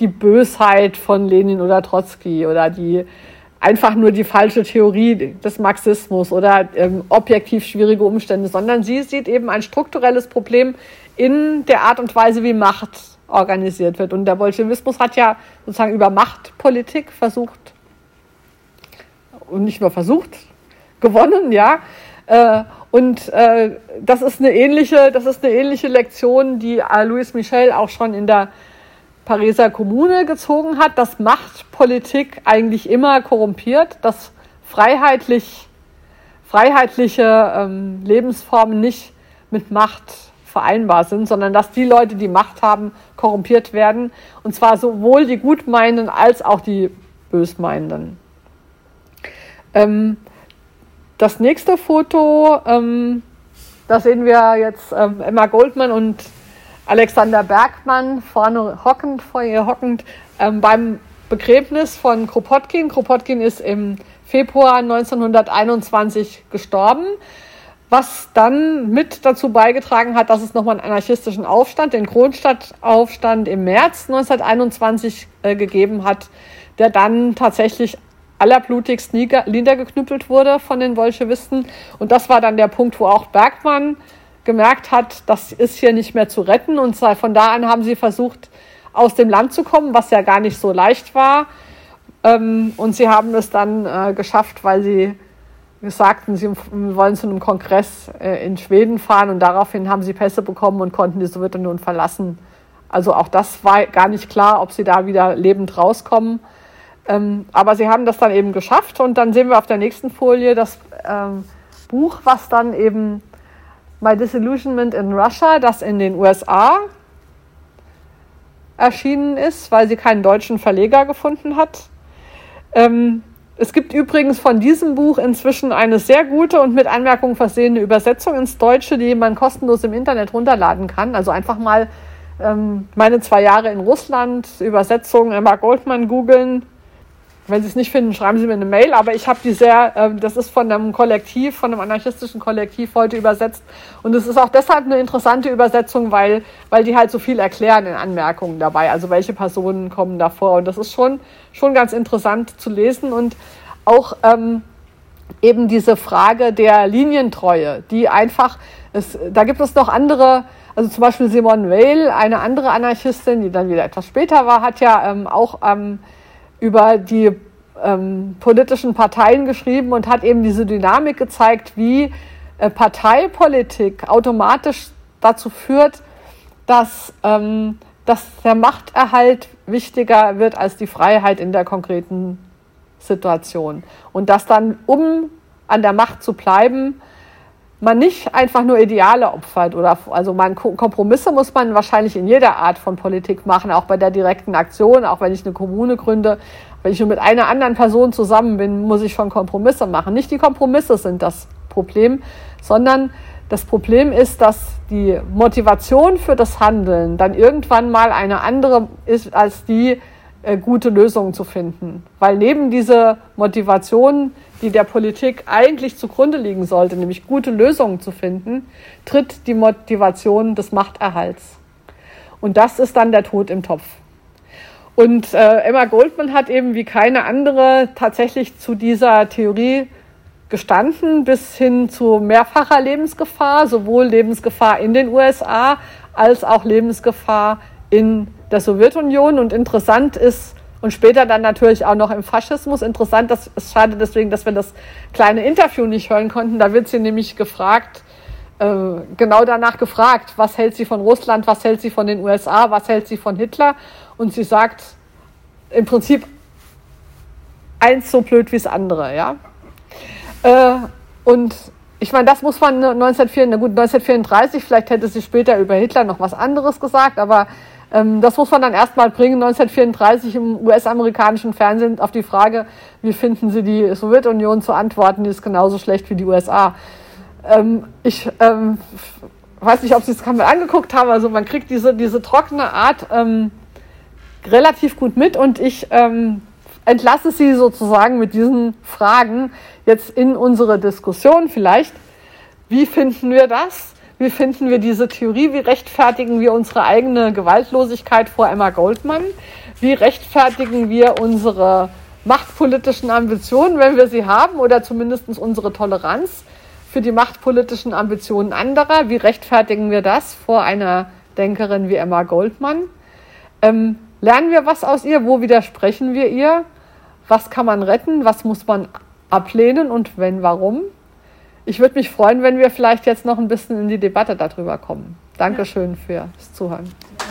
A: die Bösheit von Lenin oder Trotzki oder die einfach nur die falsche Theorie des Marxismus oder ähm, objektiv schwierige Umstände, sondern sie sieht eben ein strukturelles Problem in der Art und Weise, wie Macht organisiert wird. Und der Bolschewismus hat ja sozusagen über Machtpolitik versucht und nicht nur versucht, gewonnen, ja. Äh, und äh, das ist eine ähnliche, das ist eine ähnliche Lektion, die äh, Louis Michel auch schon in der Pariser Kommune gezogen hat, dass Machtpolitik eigentlich immer korrumpiert, dass freiheitlich, freiheitliche ähm, Lebensformen nicht mit Macht vereinbar sind, sondern dass die Leute, die Macht haben, korrumpiert werden. Und zwar sowohl die Gutmeinenden als auch die Bösmeinenden. Ähm, das nächste Foto, ähm, da sehen wir jetzt ähm, Emma Goldman und Alexander Bergmann vorne hockend, vor ihr hockend, ähm, beim Begräbnis von Kropotkin. Kropotkin ist im Februar 1921 gestorben, was dann mit dazu beigetragen hat, dass es nochmal einen anarchistischen Aufstand, den Kronstadtaufstand im März 1921 äh, gegeben hat, der dann tatsächlich allerblutigst niedergeknüppelt wurde von den Bolschewisten. Und das war dann der Punkt, wo auch Bergmann gemerkt hat, das ist hier nicht mehr zu retten. Und von da an haben sie versucht, aus dem Land zu kommen, was ja gar nicht so leicht war. Ähm, und sie haben es dann äh, geschafft, weil sie sagten, sie wollen zu einem Kongress äh, in Schweden fahren und daraufhin haben sie Pässe bekommen und konnten die Sowjetunion verlassen. Also auch das war gar nicht klar, ob sie da wieder lebend rauskommen. Ähm, aber sie haben das dann eben geschafft und dann sehen wir auf der nächsten Folie das ähm, Buch, was dann eben My Disillusionment in Russia, das in den USA erschienen ist, weil sie keinen deutschen Verleger gefunden hat. Ähm, es gibt übrigens von diesem Buch inzwischen eine sehr gute und mit Anmerkungen versehene Übersetzung ins Deutsche, die man kostenlos im Internet runterladen kann. Also einfach mal ähm, meine zwei Jahre in Russland, Übersetzung Emma Goldman googeln wenn Sie es nicht finden, schreiben Sie mir eine Mail. Aber ich habe die sehr, äh, das ist von einem Kollektiv, von einem anarchistischen Kollektiv heute übersetzt. Und es ist auch deshalb eine interessante Übersetzung, weil, weil die halt so viel erklären in Anmerkungen dabei. Also welche Personen kommen da vor. Und das ist schon, schon ganz interessant zu lesen. Und auch ähm, eben diese Frage der Linientreue, die einfach Es, da gibt es noch andere, also zum Beispiel Simone Weil, eine andere Anarchistin, die dann wieder etwas später war, hat ja ähm, auch ähm, über die ähm, politischen Parteien geschrieben und hat eben diese Dynamik gezeigt, wie äh, Parteipolitik automatisch dazu führt, dass, ähm, dass der Machterhalt wichtiger wird als die Freiheit in der konkreten Situation. Und dass dann, um an der Macht zu bleiben, man nicht einfach nur Ideale opfert oder also man Kompromisse muss man wahrscheinlich in jeder Art von Politik machen, auch bei der direkten Aktion, auch wenn ich eine Kommune gründe, wenn ich nur mit einer anderen Person zusammen bin, muss ich schon Kompromisse machen. Nicht die Kompromisse sind das Problem, sondern das Problem ist, dass die Motivation für das Handeln dann irgendwann mal eine andere ist als die äh, gute Lösungen zu finden. Weil neben dieser Motivation, die der Politik eigentlich zugrunde liegen sollte, nämlich gute Lösungen zu finden, tritt die Motivation des Machterhalts. Und das ist dann der Tod im Topf. Und äh, Emma Goldman hat eben wie keine andere tatsächlich zu dieser Theorie gestanden, bis hin zu mehrfacher Lebensgefahr, sowohl Lebensgefahr in den USA als auch Lebensgefahr in der Sowjetunion. Und interessant ist, und später dann natürlich auch noch im Faschismus. Interessant, dass, es schade deswegen, dass wir das kleine Interview nicht hören konnten. Da wird sie nämlich gefragt, äh, genau danach gefragt, was hält sie von Russland, was hält sie von den USA, was hält sie von Hitler. Und sie sagt im Prinzip eins so blöd wie das andere, ja. Äh, und ich meine, das muss man 1934, na gut, 1934, vielleicht hätte sie später über Hitler noch was anderes gesagt, aber das muss man dann erstmal bringen, 1934 im US-amerikanischen Fernsehen auf die Frage, wie finden Sie die Sowjetunion zu antworten, die ist genauso schlecht wie die USA. Ähm, ich ähm, weiß nicht, ob Sie es mal angeguckt haben, also man kriegt diese, diese trockene Art ähm, relativ gut mit und ich ähm, entlasse Sie sozusagen mit diesen Fragen jetzt in unsere Diskussion vielleicht. Wie finden wir das? Wie finden wir diese Theorie? Wie rechtfertigen wir unsere eigene Gewaltlosigkeit vor Emma Goldman? Wie rechtfertigen wir unsere machtpolitischen Ambitionen, wenn wir sie haben, oder zumindest unsere Toleranz für die machtpolitischen Ambitionen anderer? Wie rechtfertigen wir das vor einer Denkerin wie Emma Goldman? Ähm, lernen wir was aus ihr? Wo widersprechen wir ihr? Was kann man retten? Was muss man ablehnen und wenn, warum? Ich würde mich freuen, wenn wir vielleicht jetzt noch ein bisschen in die Debatte darüber kommen. Dankeschön fürs Zuhören.